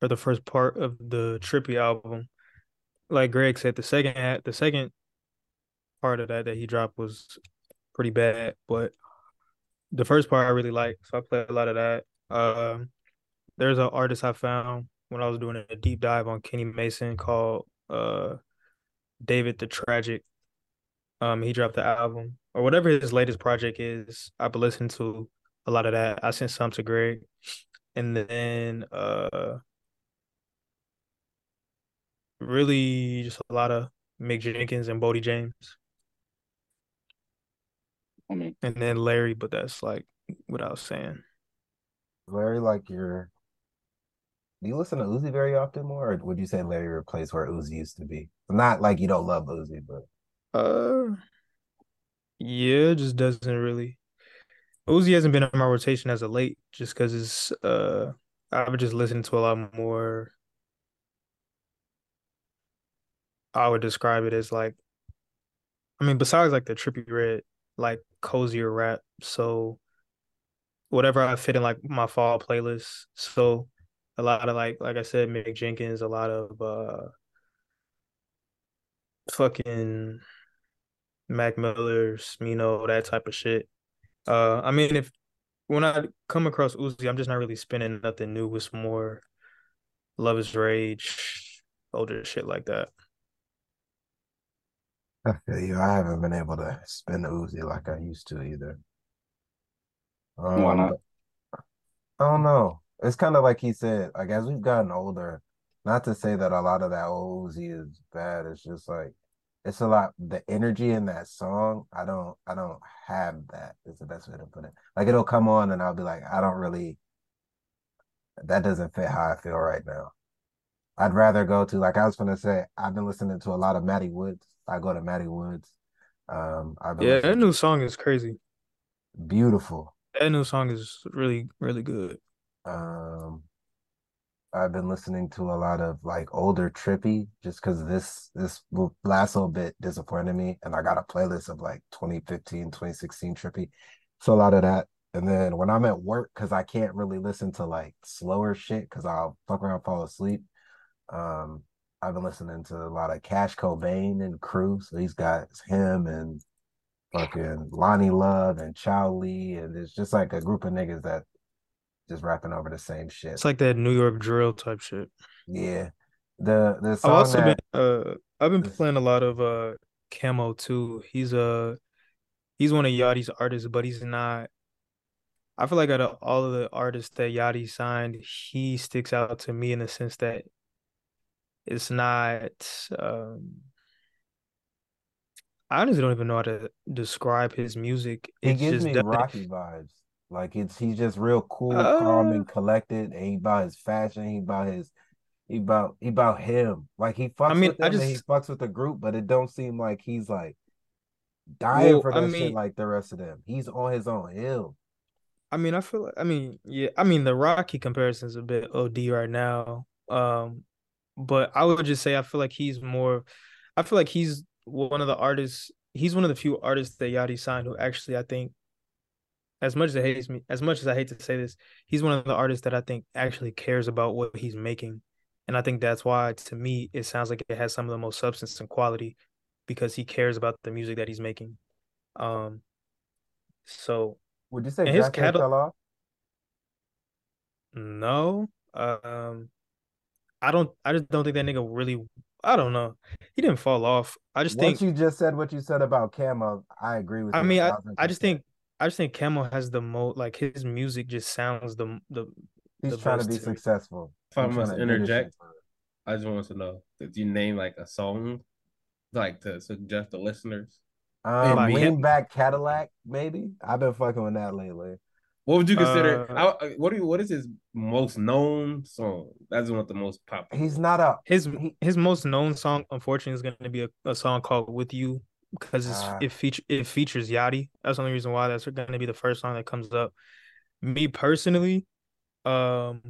or the first part of the Trippie album, like Greg said, the second half, the second part of that that he dropped was pretty bad, but the first part I really like, so I play a lot of that. Um, there's an artist I found when I was doing a deep dive on Kenny Mason called uh David the Tragic. Um, he dropped the album or whatever his latest project is. I've been listening to a lot of that. I sent some to Greg, and then uh, really just a lot of Mick Jenkins and Boldy James, On me. and then Larry. But that's like what I was saying. Larry, like your. Do you listen to Uzi very often more, or would you say Larry replaced where Uzi used to be? Not like you don't love Uzi, but Uh, yeah, it just doesn't really. Uzi hasn't been in my rotation as of late, just because it's uh, I've been just listened to a lot more. I would describe it as like, I mean, besides like the Trippie Redd, like cozier rap. So whatever I fit in like my fall playlist. So a lot of like, like I said, Mick Jenkins, a lot of uh, fucking. Mac Miller, Smino, that type of shit. Uh, I mean, if when I come across Uzi, I'm just not really spinning nothing new. It's more Luv Is Rage, older shit like that. I feel you. I haven't been able to spin Uzi like I used to either. Um, Why not? I don't know. It's kind of like he said, like as we've gotten older, not to say that a lot of that old Uzi is bad. It's just like it's a lot the energy in that song. I don't I don't have that is the best way to put it. Like it'll come on and I'll be like, I don't really that doesn't fit how I feel right now. I'd rather go to like I was gonna say, I've been listening to a lot of Matty Woods. I go to Maddie Woods. Um I've Yeah, that new song is crazy. beautiful. That new song is really, really good. Um I've been listening to a lot of like older Trippie just because this this last little bit disappointed me and I got a playlist of like 2015 2016 Trippie so a lot of that and then when I'm at work because I can't really listen to like slower shit because I'll fuck around fall asleep um I've been listening to a lot of Cash Cobain and crew so he's got him and fucking Lonnie Love and Chow Lee and it's just like a group of niggas that just rapping over the same shit. It's like that New York drill type shit. Yeah. The the I've also that been uh I've been playing a lot of uh Camo too. He's uh he's one of Yachty's artists, but he's not I feel like out of all of the artists that Yachty signed, he sticks out to me in the sense that it's not um I honestly don't even know how to describe his music. he It's gives just me Rocky vibes. Like it's he's just real cool, calm, Uh, and collected. And he about his fashion, he about his he about he about him. Like he fucks mean, with I and he fucks with the group, but it don't seem like he's like dying Well, for I that shit like the rest of them. He's on his own hill. I mean, I feel like I mean, yeah, I mean the Rocky comparison is a bit OD right now. Um, but I would just say I feel like he's more I feel like he's one of the artists he's one of the few artists that Yachty signed who actually I think as much as it hates me as much as I hate to say this, he's one of the artists that I think actually cares about what he's making. And I think that's why to me it sounds like it has some of the most substance and quality because he cares about the music that he's making. Um so Would you say his catalog? No. Um I don't I just don't think that nigga really I don't know. He didn't fall off. I just Once think you just said what you said about Camo, I agree with you. I a mean I, thousand I just think I just think Camo has the most like his music just sounds the the he's the trying to be to successful. If I He's must to interject, I just want to know: Did you name like a song, like to suggest the listeners? Um, By lean back Cadillac, maybe. I've been fucking with that lately. What would you consider? Uh, I- what do you? What is his most known song? That's one of the most popular. He's not a His He- his most known song, unfortunately, is going to be a, a song called "With You" because it's, Ah. it feature it features Yachty. That's the only reason why that's going to be the first song that comes up. Me personally, um,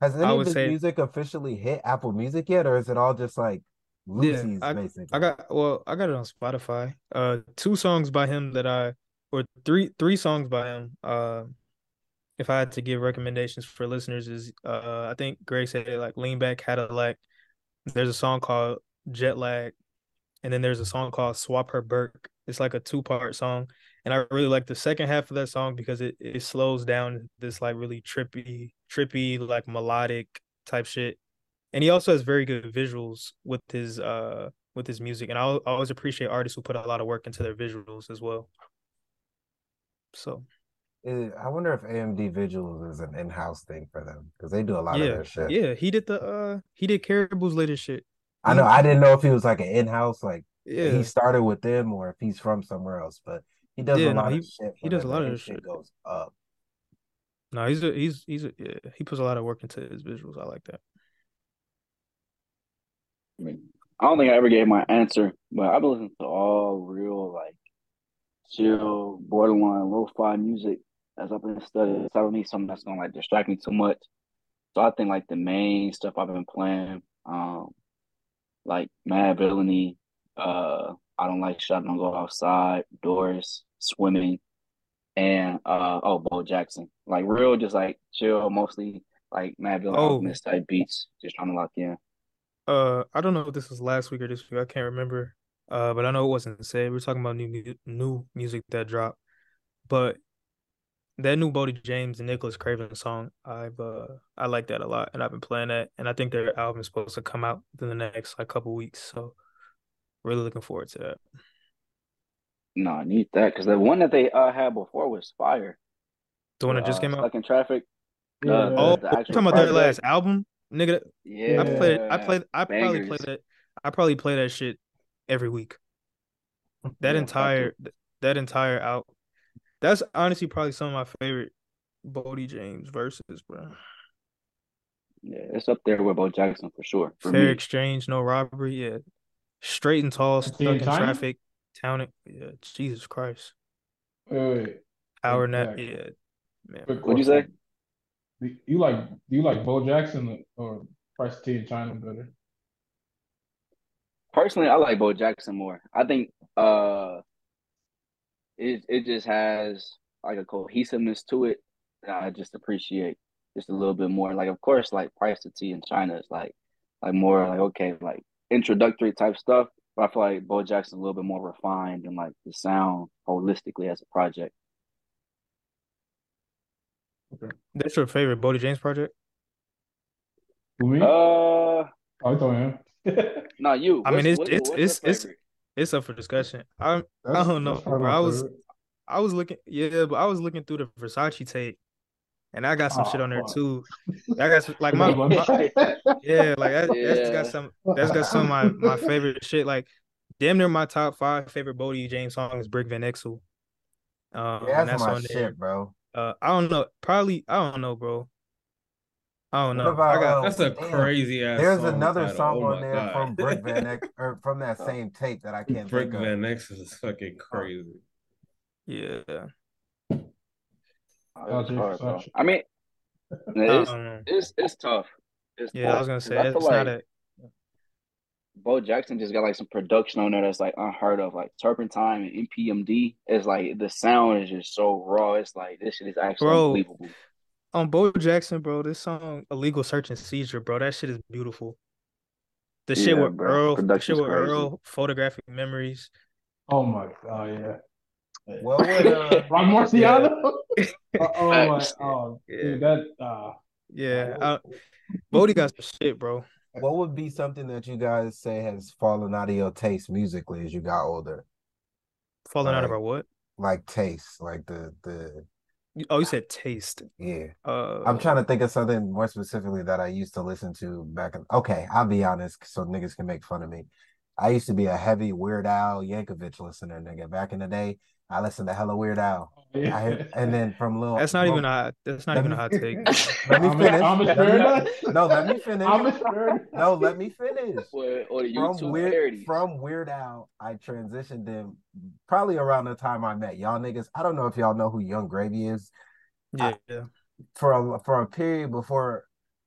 Has any I of his say- music officially hit Apple Music yet, or is it all just like Lucy's I- basically? I got well, I got it on Spotify. Uh, two songs by him that I, or three three songs by him. Uh, if I had to give recommendations for listeners, is uh, I think Greg said it like "Lean Back Cadillac." There's a song called "Jet Lag," and then there's a song called "Swap Her Burke." It's like a two part song, and I really like the second half of that song because it it slows down this like really trippy, trippy like melodic type shit and he also has very good visuals with his uh with his music and I, I always appreciate artists who put a lot of work into their visuals as well so Eh, I wonder if AMD Visuals is an in-house thing for them because they do a lot of yeah their shit. yeah he did the uh he did Karrahbooo's latest shit I know. I didn't know if he was like an in-house, like yeah he started with them, or if he's from somewhere else. But he does Yeah, a no, lot he- of shit. he does them, a lot of his shit. shit goes up. no he's a, he's he's a, yeah, he puts a lot of work into his visuals i like that I mean, I don't think I ever gave my answer, but I've been listening to all real like chill, borderline lo-fi music as I've been studying. So I don't need something that's gonna like distract me too much. So I think like the main stuff I've been playing, um, like Madvillainy, uh, I don't like shot, don't go outside, doors, swimming, and uh oh Bo Jackson. Like real just like chill, mostly like Madvillainy Oh. Type beats, just trying to lock in. uh i don't know if this was last week or this week i can't remember uh but i know it wasn't said we are talking about new new music that dropped but that new Boldy James and Nicholas Craven song, I've uh I like that a lot, and I've been playing that, and I think their album is supposed to come out in the next like couple weeks, so really looking forward to that. No, I need that because the one that they uh had before was fire. The one that just Uh, came out. Stuck in traffic. Yeah. Uh, Oh, the you talking about their last album, nigga? Yeah, I played. I played. I probably play bangers. that. I probably play that shit every week. That Yeah, entire that entire out. That's honestly probably some of my favorite Boldy James verses, bro. Yeah, it's up there with Bo Jackson for sure. For Fair me. exchange, no robbery. Yeah, straight and tall, stuck in China? traffic, town. Yeah, Jesus Christ. Wait, wait, wait. Hour nap. Yeah, man. What'd you say? you like do you like Bo Jackson or Price Tea in China better? Personally, I like Bo Jackson more. I think uh it it just has like a cohesiveness to it that I just appreciate just a little bit more. Like of course, like Price to Tea in China is like like more like okay, like introductory type stuff. But I feel like Bo Jackson a little bit more refined and like the sound holistically as a project. Okay. That's your favorite Boldy James project? For me? Uh oh, I thought him. no, you. I mean, it's- what- it's- what's it's- it's- It's up for discussion. I That's- don't know, bro. I was- I was looking, yeah, but I was looking through the Versace tape, and I got some Oh, shit on there fuck. too. I got some, like my, my yeah, like that, that's Yeah. got some that's got some of my my favorite shit. Like damn near my top five favorite Boldy James songs, is Brick Van Exel. Um, Yeah, and that's that's my on there. shit, bro. Uh, I don't know, probably I don't know, bro. I don't know. about, I got That's a Damn. crazy ass. There's song another title. song Oh on there God. from Brick Van Ex or from that oh. same tape that I can't Brick think. Van X is fucking crazy. yeah. Oh, it's LJ hard, I mean, it's it's it's tough. It's Yeah, I was gonna say I it's feel not like a Bo Jackson just got like some production on there that's like unheard of, like Turpentine and NPMD. It's like the sound is just so raw. It's like this shit is actually Bro. unbelievable. On Bo Jackson, bro. This song, "Illegal Search and Seizure," bro. That shit is beautiful. The shit Yeah, with bro. Earl, the shit with crazy. Earl, photographic memories. Oh my god, yeah. What would uh, Ron Marciano? oh, oh, my, Facts. oh, Yeah. dude, that uh, Yeah, I, Boldy got some shit, bro. what would be something that you guys say has fallen out of your taste musically as you got older? Falling out of our what? Like taste, like the the You- Oh, you said taste. yeah. Uh, I'm trying to think of something more specifically that I used to listen to back in. Okay, I'll be honest, so niggas can make fun of me. I used to be a heavy Weird Al Yankovic listener, nigga. Back in the day, I listened to hella Weird Al. yeah. I, and then from little, That's not from- even a hot. That's not Let even a me- hot take. Let me Amish- finish. Amish Let me- Paradise? no, let me finish. Amish Paradise? No, let me finish. Or, or From weird parodies. from Weird Al, I transitioned them probably around the time I met y'all niggas. I don't know if y'all know who Yung Gravy is. Yeah, yeah. For a for a period before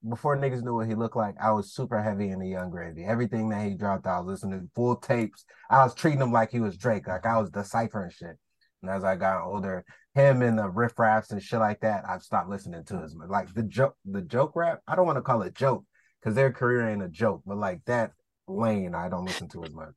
before niggas knew what he looked like, I was super heavy into Yung Gravy. Everything that he dropped, I was listening to full tapes. I was treating him like he was Drake, like I was deciphering shit. And as I got older, him and the riff raps and shit like that, I've stopped listening to as much. Like the joke, the joke rap. I don't want to call it joke because their career ain't a joke, but like that lane, I don't listen to as much.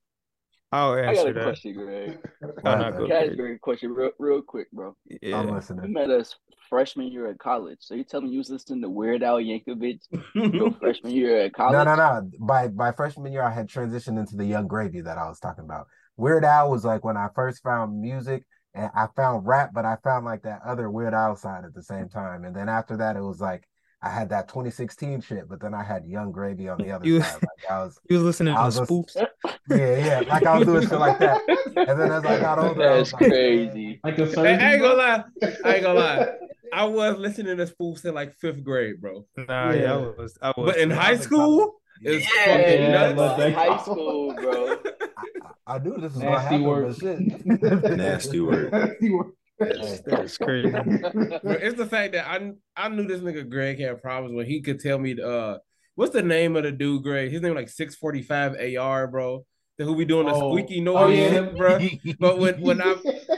Oh, I'll I got a that. question, Greg. Oh, What no, happened? go Can I ask a question real, real quick, bro? I'm Yeah. You met us freshman year at college. So you telling me you was listening to Weird Al Yankovic your freshman year at college? No, no, no. By by freshman year, I had transitioned into the Yung Gravy that I was talking about. Weird Al was like when I first found music, and I found rap, but I found like that other Weird Al side at the same time. And then after that, it was like I had that 2016 shit, but then I had Yung Gravy on the other You- side. Like I was, You was listening I to was the just- spoofs. yeah, yeah, like I was doing shit like that. And then as I got older, I was That's like, crazy. Like the Hey, surgeon, I ain't gonna lie. I ain't gonna lie. I was listening to spoofs in like fifth grade, bro. Nah, yeah, Yeah. I was. I was. But in high school, it's Yeah, fucking yeah, nuts. but high school, bro. I, I knew this was gonna Nasty happen, work. but shit. Nasty work. That's, that's crazy. But it's the fact that I I knew this nigga Greg had problems when he could tell me uh what's the name of the dude Greg? His name like six forty five AR, bro. The who be doing the Oh. squeaky Oh, yeah. bro. But when when I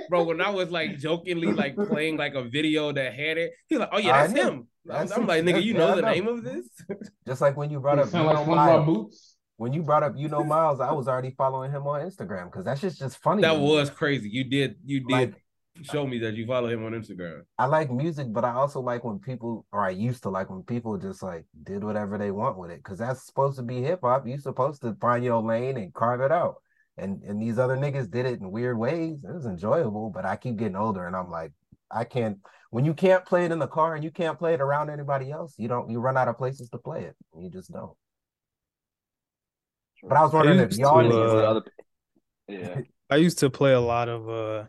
bro, when I was like jokingly like playing like a video that had it, he's like, "Oh yeah, that's know. him." I'm, I'm like, "Nigga, you know the know. name of this?" Just like when you brought up, sound you like know, SpongeBob Miles. Boots. When you brought up you know Miles, I was already following him on Instagram because that's just just funny. that was crazy. You did you did Like- show me that you follow him on Instagram. I like music, but I also like when people, or I used to like when people just like did whatever they want with it, because that's supposed to be hip hop. You're supposed to find your lane and carve it out. And and these other niggas did it in weird ways. It was enjoyable, but I keep getting older, and I'm like, I can't. When you can't play it in the car and you can't play it around anybody else, you don't. You run out of places to play it. You just don't. But I was wondering if used y'all to, uh, Other- yeah. I used to play a lot of uh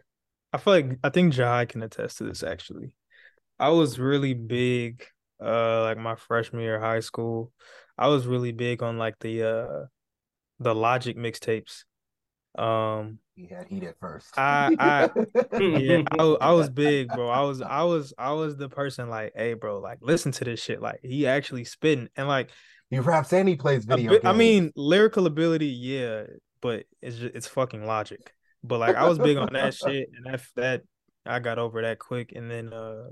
I feel like I think Jai can attest to this actually. I was really big uh like my freshman year of high school. I was really big on like the uh the Logic mixtapes. Um He had heat at first. I I yeah, I, I was big, bro. I was I was I was the person like, hey bro, like listen to this shit. Like he actually spitting and like he raps and he plays video bit- I mean, lyrical ability, yeah, but it's just, it's fucking logic. But like I was big on that shit, and that that I got over that quick. And then, uh,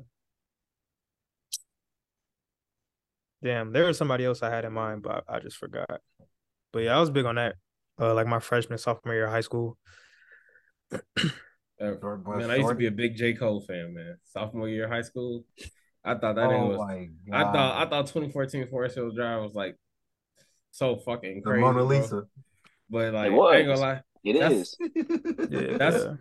damn, there was somebody else I had in mind, but I just forgot. But yeah, I was big on that. Uh, like my freshman, sophomore year of high school. Short boy, man, I used to be a big J. Cole fan, man. Sophomore year of high school. I thought that nigga oh was I thought I thought 2014 Forest Hills Drive was like so fucking crazy. the crazy. Mona bro. Lisa. But like was. I ain't gonna lie. It That's- is. Yeah, That's- yeah.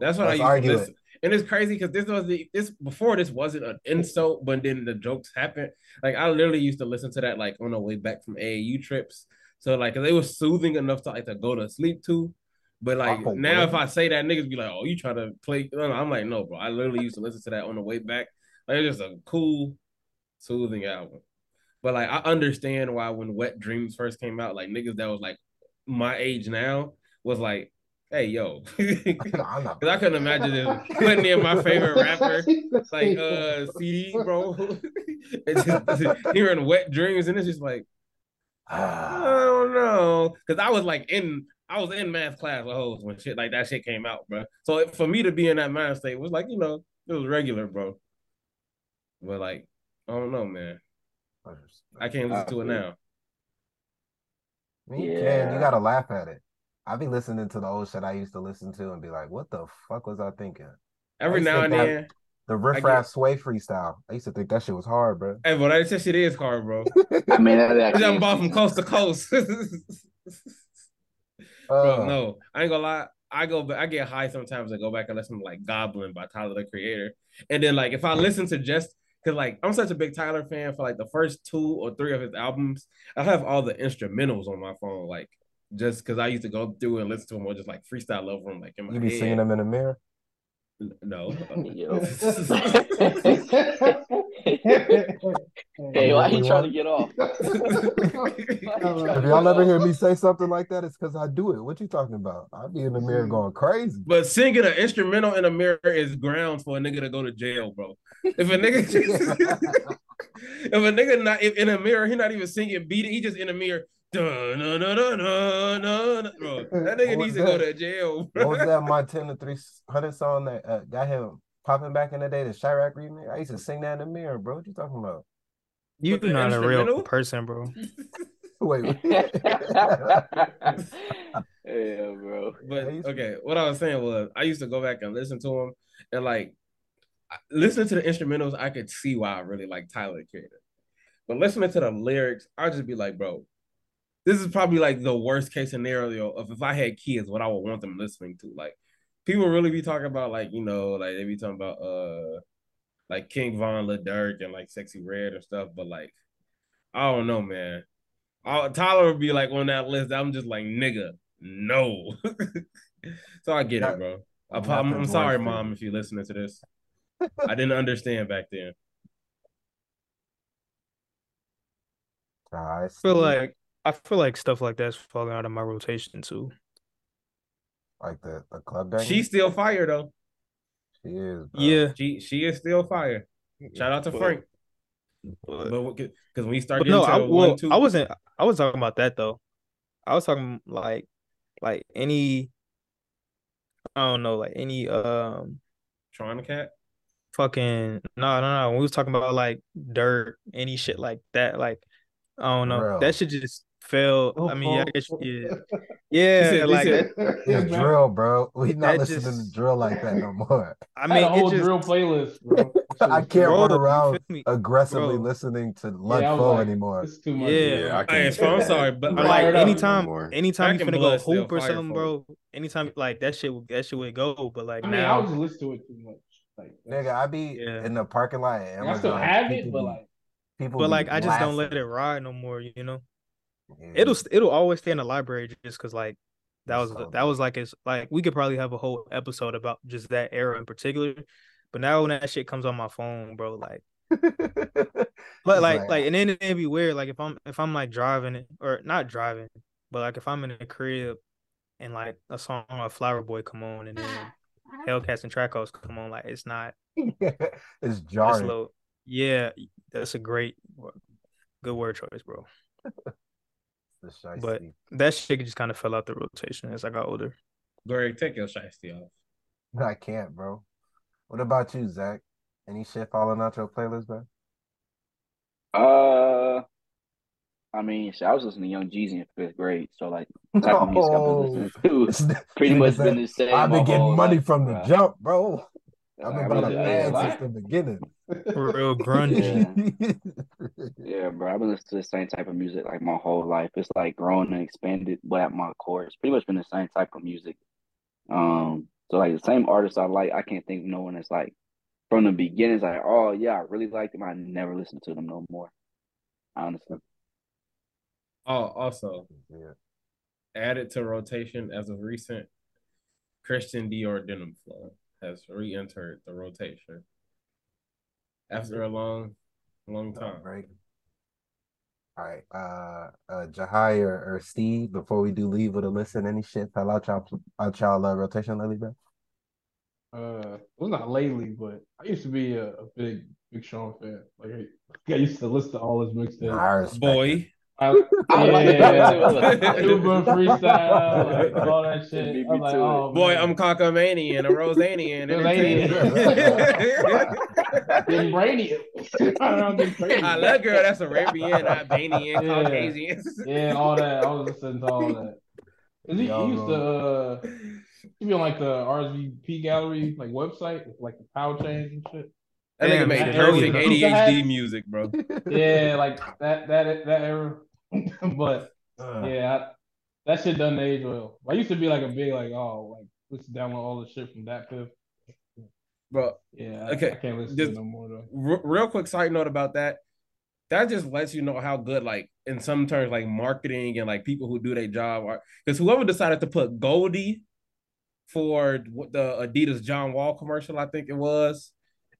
That's what I Let's used argue to it. listen. And it's crazy because this was the this before this wasn't an insult, but then the jokes happened. Like I literally used to listen to that like on the way back from AAU trips. So like it was soothing enough to like to go to sleep to. But like Oh, now, if? I say that, niggas be like, "Oh, you try to play?" No, no, I'm like, "No, bro." I literally used to listen to that on the way back. Like it's just a cool, soothing album. But like I understand why when Wet Dreamz first came out, like niggas that was like my age now was like, "Hey, yo," I'm. Cause I couldn't imagine it putting in my favorite rapper like uh CD, bro. it's just hearing Wet Dreamz, and it's just like I Ah, don't know. Cause I was like in I was in math class with hoes when shit like that shit came out, bro. So it- for me to be in that mind state was like, you know, it was regular, bro. But like, I don't know, man. I can't listen to it now. I you Yeah. can. You gotta laugh at it. I be listening to the old shit I used to listen to and be like, what the fuck was I thinking? Every used to now and then. The riff get- raff sway freestyle. I used to think that shit was hard, bro. Hey, but that shit is hard, bro. I mean, that I actually jump ball from coast to coast. Uh, Bro, no, I ain't gonna lie. I go back, I get high sometimes. I go back and listen to like Goblin by Tyler the Creator, and then like if I listen to just because like I'm such a big Tyler fan for like the first two or three of his albums, I have all the instrumentals on my phone, like just because I used to go through and listen to them or just like freestyle over them, like in my You be head. singing them in the mirror? No, Yo. Hey, why he trying to get off? If y'all ever hear me say something like that, it's because I do it. What you talking about? I be in the mirror going crazy. But singing an instrumental in a mirror is grounds for a nigga to go to jail, bro. If a nigga, if a nigga not if in a mirror, he not even singing beat it. He just in a mirror. Dun, dun, dun, dun, dun, dun, bro. That nigga What needs to was go to jail, What was that Montana 300 song that uh, got him popping back in the day, the Chiraq remix? I used to sing that in the mirror, bro. What you talking about? You With the not a real person, bro. Wait, yeah, bro. But okay, what I was saying was I used to go back and listen to him and like I- listening to the instrumentals, I could see why I really like Tyler the Creator. But listening to the lyrics, I'd just be like, bro, this is probably like the worst case scenario of if I had kids, what I would want them listening to. Like people really be talking about like, you know, like they be talking about uh like King Von Lil and like Sexyy Red and stuff, but like I don't know, man. i Tyler would be like on that list. I'm just like, nigga, no. so I get That- it, bro. I, I'm, I'm sorry, mom, than- if you're listening to this. I didn't understand back then. I I feel like I feel like stuff like that's falling out of my rotation too. Like the, the club banging. She's still fire though. she is, bro. Yeah, She she is still fire. Shout out to But- Frank. but- But because when we start getting no, to I, one, two, I wasn't. I was talking about that though. I was talking like, like any. I don't know, like any um trying to cat. fucking no no no. We was talking about like dirt, any shit like that. Like I don't know. Drill. That shit just fell. I mean, yeah, I guess yeah, He yeah. said- he like said- Yeah, drill, bro. We not listening just- to drill like that no more. I I mean, had a whole it just drill playlist, bro. I can't bro, run around aggressively Bro. listening to Yeah, I Lud like, anymore. It's too much. Yeah. Yeah, I Hey, can't. so I'm sorry, but But Fire like anytime, More. anytime Back you in finna go Blood hoop or something, bro. Anytime like that shit, would that shit would go. But like I mean, I now, was just listening to it too much. Like, Nigga, I be Yeah. in the parking lot. At I still Amazon, have it, but like, people but like I just don't let it ride no more. You know, Yeah. it'll it'll always stay in the library just because like that was So that was like it's like we could probably have a whole episode about just that era in particular. But now when that shit comes on my phone, bro, like but like like and then it'd be weird. Like if I'm if I'm like driving it or not driving, but like if I'm in a crib and like a song like Flower Boy come on and then Hellcats and Track House come on, like it's not it's that's jarring. yeah, that's a great good word choice, bro. The shiesty. But that shit just kind of fell out the rotation as I got older. Greg, take your shiesty off. I can't, bro. What about you, Zach? Any shit falling out your playlist, bro? Uh, I mean, shit, I was listening to Young Jeezy in fifth grade, so like the type of music I've been listening to pretty much been the same. I've been getting money life, from the jump, bro. I've been I about a really- man yeah, since the beginning. For real grungy. Yeah, bro, I've been listening to the same type of music like my whole life. It's like grown and expanded, but at my core, it's pretty much been the same type of music. Um, so like the same artists I like, I can't think of no one that's like from the beginning. It's like, oh yeah, I really like them. I never listen to them no more. Honestly, Oh, also Yeah. added to rotation as of recent, Christian Dior Denim Flow has re-entered the rotation after a long, long time. Right. All right. Uh uh Jahai or, or Steve, before we do leave with a listen, any shit fell out y'all out y'all uh, rotation lately, bro? uh, it was not lately, but I used to be a, a big, big Sean fan. Like, I used to listen to all his mixtapes. I it. Boy, I, I was about to yeah, say, Uber freestyle, like, all that shit. Beat I'm me like, oh, boy, man. I'm Cockamanian, a Rosanian, Rosanian. Getting brainy. I don't get crazy. I love girl that's Arabian, Albanian, Yeah. Caucasian. Yeah, all that. I was listening to all that. 'Cause he, he Y'all used to uh, he be on like the RSVP gallery like website with like the power chains and shit. That nigga made shit, perfect. ADHD music, bro. Yeah, like that that that era. but Uh, yeah, I, that shit doesn't age well. I used to be like a big like oh like let's download all the shit from that fifth. Bro, Yeah, I- Okay, I, can't listen just- no more though. R- real quick side note about that. That just lets you know how good, like in some terms, like marketing and like people who do their job are. Because whoever decided to put Goldie for the Adidas John Wall commercial, I think it was,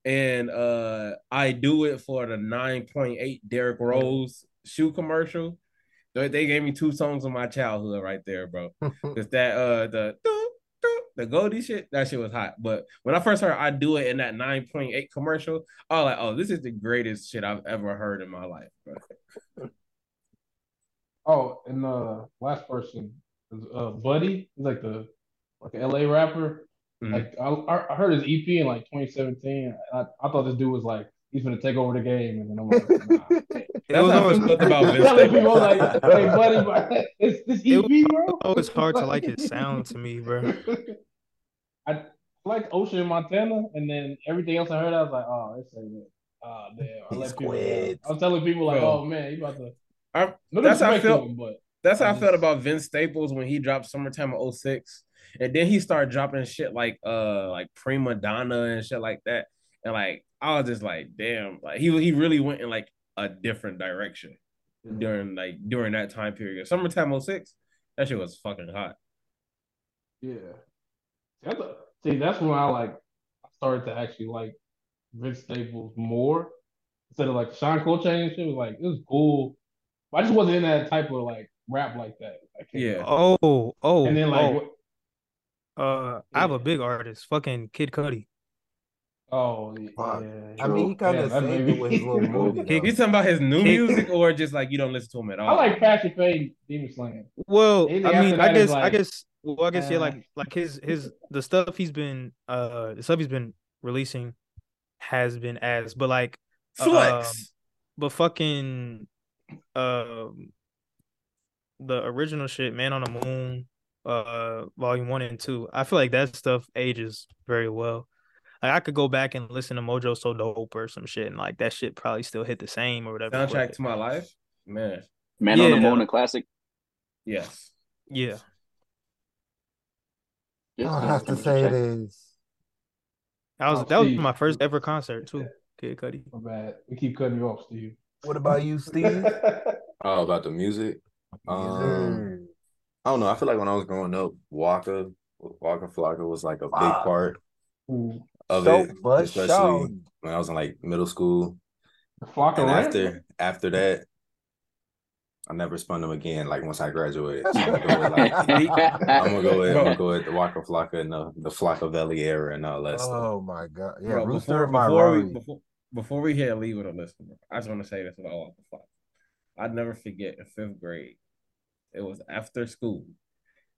and uh I do it for the nine point eight Derrick Rose shoe commercial. They, they gave me two songs of my childhood right there, bro. Because that uh the the Goldie shit, that shit was hot. But when I first heard I do it in that 9.8 commercial, I was like, oh, this is the greatest shit I've ever heard in my life, bro. Oh, and uh last person is uh Buddy. He's like the like an LA rapper. Mhm. Like I, I heard his EP in like 2017. I, I thought this dude was like he's gonna take over the game, and then I'm like, nah. It was how I always felt about Vince telling people like, hey buddy, bro, it's this It EP, bro. always hard to like his sound to me, bro. I like Ocean Montana, and then everything else I heard, I was like, oh, this ain't it. Oh damn, I He let people I was telling people like, Bro. oh man, you about to. I- No that's how I disrespect felt. him, but That's how I I felt about Vince Staples when he dropped Summertime of 06. And then he started dropping shit like uh like Prima Donna and shit like that. And like I was just like, damn, like he he really went in like a different direction during like during that time period. Summertime 06, that shit was fucking hot. Yeah. See, that's, a- see, that's when I like started to actually like Vince Staples more instead of like Sean Coltrane and shit. Was like it was cool, but I just wasn't in that type of like rap like that. I can't- Yeah. Oh, oh, And then like, oh, uh, I have a big artist, fucking Kid Cudi. Oh yeah, Fuck. yeah. I mean, he kind of that saved made it with his little movie. He- You talking about his new music or just like you don't listen to him at all? I like Passion Fade Demon Slam. Well, Anything I mean, I is guess, I guess, well, I guess, yeah, uh, like, like his, his, the stuff he's been, uh, the stuff he's been releasing has been as, but like, Flex. but fucking, um, the original shit, Man on the Moon, uh, volume one and two, I feel like that stuff ages very well. Like, I could go back and listen to Mojo So Dope or some shit, and like that shit probably still hit the same or whatever. Soundtrack but- to my life. Man. Man on the Yeah. Moon, a classic. Yes. yeah. I'll have to say it is. That was Oh, that was Steve. my first ever concert too. Kid Cudi. My bad. We keep cutting you off, Steve. What about you, Steve? Oh, about the music. Um. I don't know. I feel like when I was growing up, Waka, Waka Flocka was like a big Wow. part Ooh, of So, it, but especially show. when I was in like middle school. the flock And Ram? after after that, I never spun them again. Like once I graduated, so I'm gonna go with like I'm gonna go with I'm gonna go with the Waka Flocka and the the Flockavelli era and all that stuff. Oh my god! Yeah, Bro, before, my before we Rari. before before we hit leave with a listen, bro, I just want to say this about Waka Flock. I'd never forget in fifth grade. It was after school.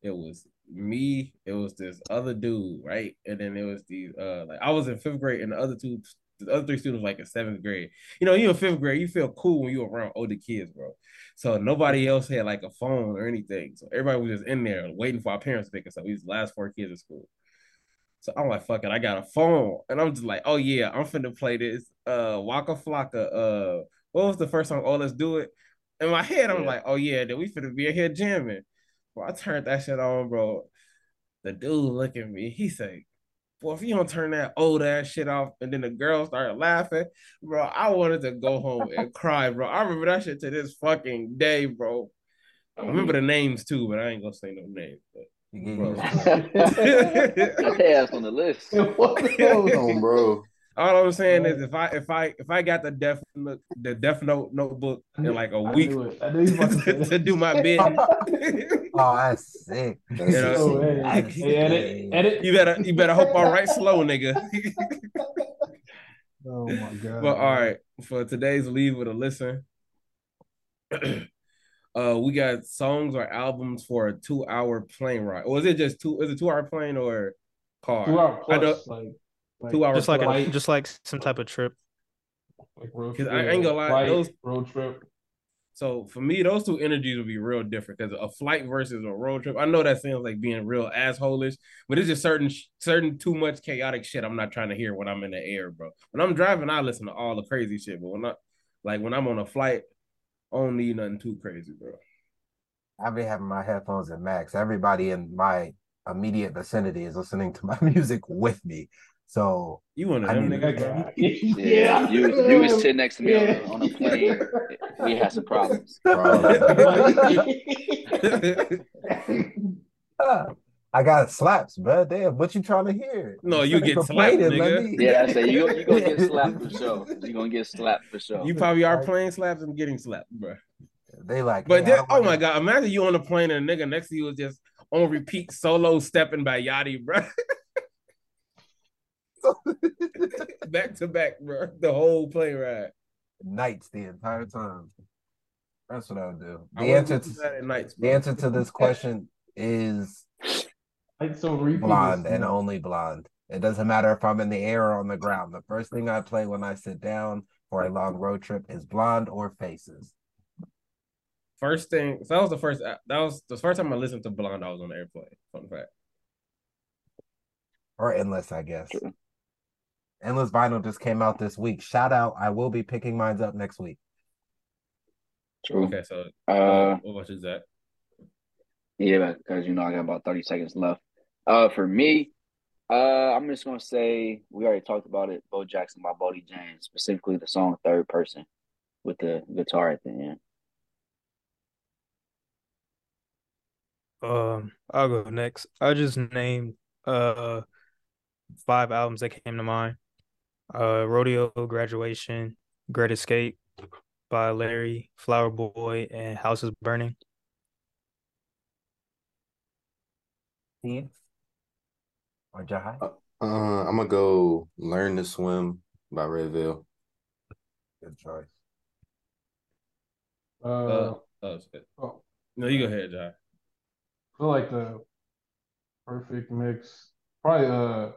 It was me, it was this other dude, right? And then it was these uh like I was in fifth grade and the other two the other three students like in seventh grade. You know, you in fifth grade, you feel cool when you're around older kids, bro. So nobody else had like a phone or anything. So everybody was just in there waiting for our parents to pick us up. We was the last four kids in school. So I'm like, fuck it, I got a phone. And I'm just like, oh yeah, I'm finna play this uh Waka Flocka. Uh what was the first song? Oh, let's do it. In my head, I'm Yeah. like, oh yeah, then we finna be in here jamming. Bro, I turned that shit on, bro. The dude look at me, he say, Boy, if you don't turn that old ass shit off, and then the girl started laughing, bro. I wanted to go home and cry, bro. I remember that shit to this fucking day, bro. I remember the names too, but I ain't gonna say no names. But You get Bro. used to on the list. What the hell is Oh, bro. All I'm saying is if I if I if I got the def the Death Note notebook in like a I week knew it. I knew you was about to to, do my bid, Oh, that's sick. That's You know, Oh, hey, That's hey, edit, edit. you better you better hope I write slow, nigga. Oh my god. But all right, for today's leave with a listen, uh, we got songs or albums for a two-hour plane ride. Or is it just two? Is it two-hour plane or car? Two hour plus, don't- like, like Two hours Just like a, just like some type of trip. like road 'Cause I ain't gonna lie, flight, those- road trip. So for me, those two energies would be real different because a flight versus a road trip. I know that sounds like being real assholish, but it's just certain certain too much chaotic shit I'm not trying to hear when I'm in the air, bro. When I'm driving, I listen to all the crazy shit, but when I like when I'm on a flight, I don't need nothing too crazy, bro. I've been having my headphones at max. Everybody in my immediate vicinity is listening to my music with me. So you want to I them mean, niggas. Yeah, you you was sitting next to me Yeah. on, on a plane. We had some problems. I got slaps, bro. Damn, what you trying to hear? No, you get slapped, nigga. me- Yeah, I say you you gonna get slapped for sure. You gonna get slapped for sure. You probably are playing slaps and getting slapped, bro. They like, But "Hey, I then, don't oh my god, imagine you on a plane and a nigga next to you is just on repeat solo stepping by Yachty, bro. Back to back, bro. The whole plane ride. nights the entire time. That's what I would do. The wouldn't answer to that at nights, the answer to this question is Like so repeat blonde and only blonde. It doesn't matter if I'm in the air or on the ground. The first thing I play when I sit down for a long road trip is blonde or faces. First thing, so that was the first. Uh, that was the first time I listened to Blonde. I was on the airplane. Fun fact. Or endless, I guess. True. Endless vinyl just came out this week. Shout out. I will be picking mines up next week. True. Okay, so Uh, what about you, Zach? yeah, because you know I got about thirty seconds left. Uh, for me, uh, I'm just gonna say we already talked about it. Bo Jackson by Boldy James, specifically the song "Third Person" with the guitar at the end. Um, I'll go next. I just named uh five albums that came to mind. Uh, Rodeo, Graduation, Great Escape by Larry, Flower Boy, and House is Burning. Steve or Jahai? Uh, I'm gonna go learn to swim by Redveil. Good choice. Uh, Uh, oh, shit. oh, no, you go ahead, John. I feel like the perfect mix, probably uh,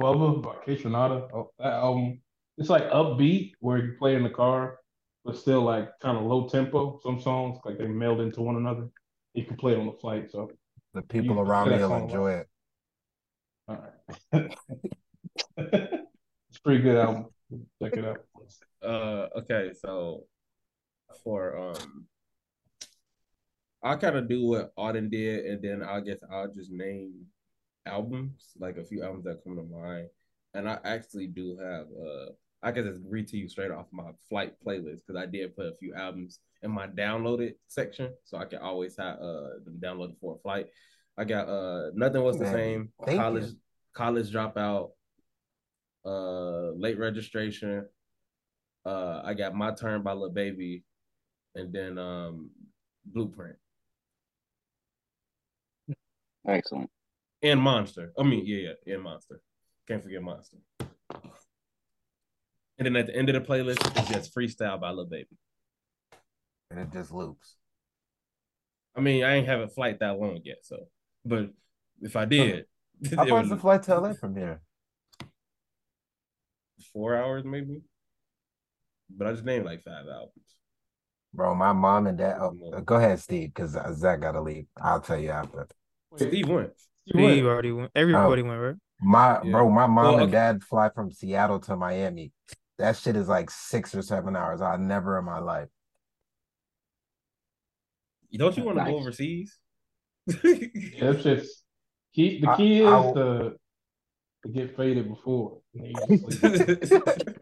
Bubba by KAYTRANADA. Oh, that album, it's like upbeat where you play in the car, but still like kind of low tempo. Some songs like they meld into one another. You can play it on the flight. So, The people You- around me will enjoy it. all right, it's pretty good album. Check it out. Uh, okay, so for um, I'll kind of do what Auden did, and then I guess I'll just name albums, like a few albums that come to mind. And I actually do have uh, I can just read to you straight off my flight playlist because I did put a few albums in my downloaded section, so I can always have uh them downloaded for a flight. I got uh, nothing was the Man, same. College, you. college dropout. Uh, late registration. Uh, I got my turn by Lil Baby, and then um, Blueprint Excellent. And Monster. I mean, yeah, yeah, and Monster. Can't forget Monster. And then at the end of the playlist, it's just freestyle by Lil Baby. And it just loops. I mean, I ain't have a flight that long yet, so but if I did, How far is the flight to LA from here? four hours maybe. But I just named like five albums. Bro, my mom and dad. Oh, go ahead, Steve, because Zach got to leave. I'll tell you after. Steve went. Steve already went. Everybody went, right? My Yeah. bro, my mom Well, and okay. dad fly from Seattle to Miami. That shit is like six or seven hours. I never in my life. Don't you want to go overseas? Yeah, that's just key. The I- key is I to to get faded before. And then you just sleep.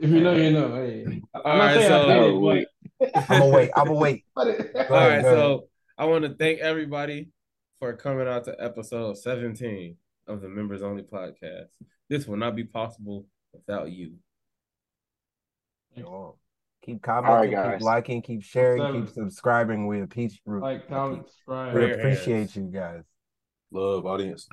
if you know, you know. Hey, I'm All not right, so- I did it, wait. but I'm gonna wait. I'm gonna wait. All Go ahead, right, go ahead. so I want to thank everybody for coming out to episode 17 of the Members Only podcast. This will not be possible without you. Yo, Keep commenting, guys. keep liking, keep sharing, Seven. keep subscribing. We appreciate like, comment, subscribe. we appreciate you guys. Love audience.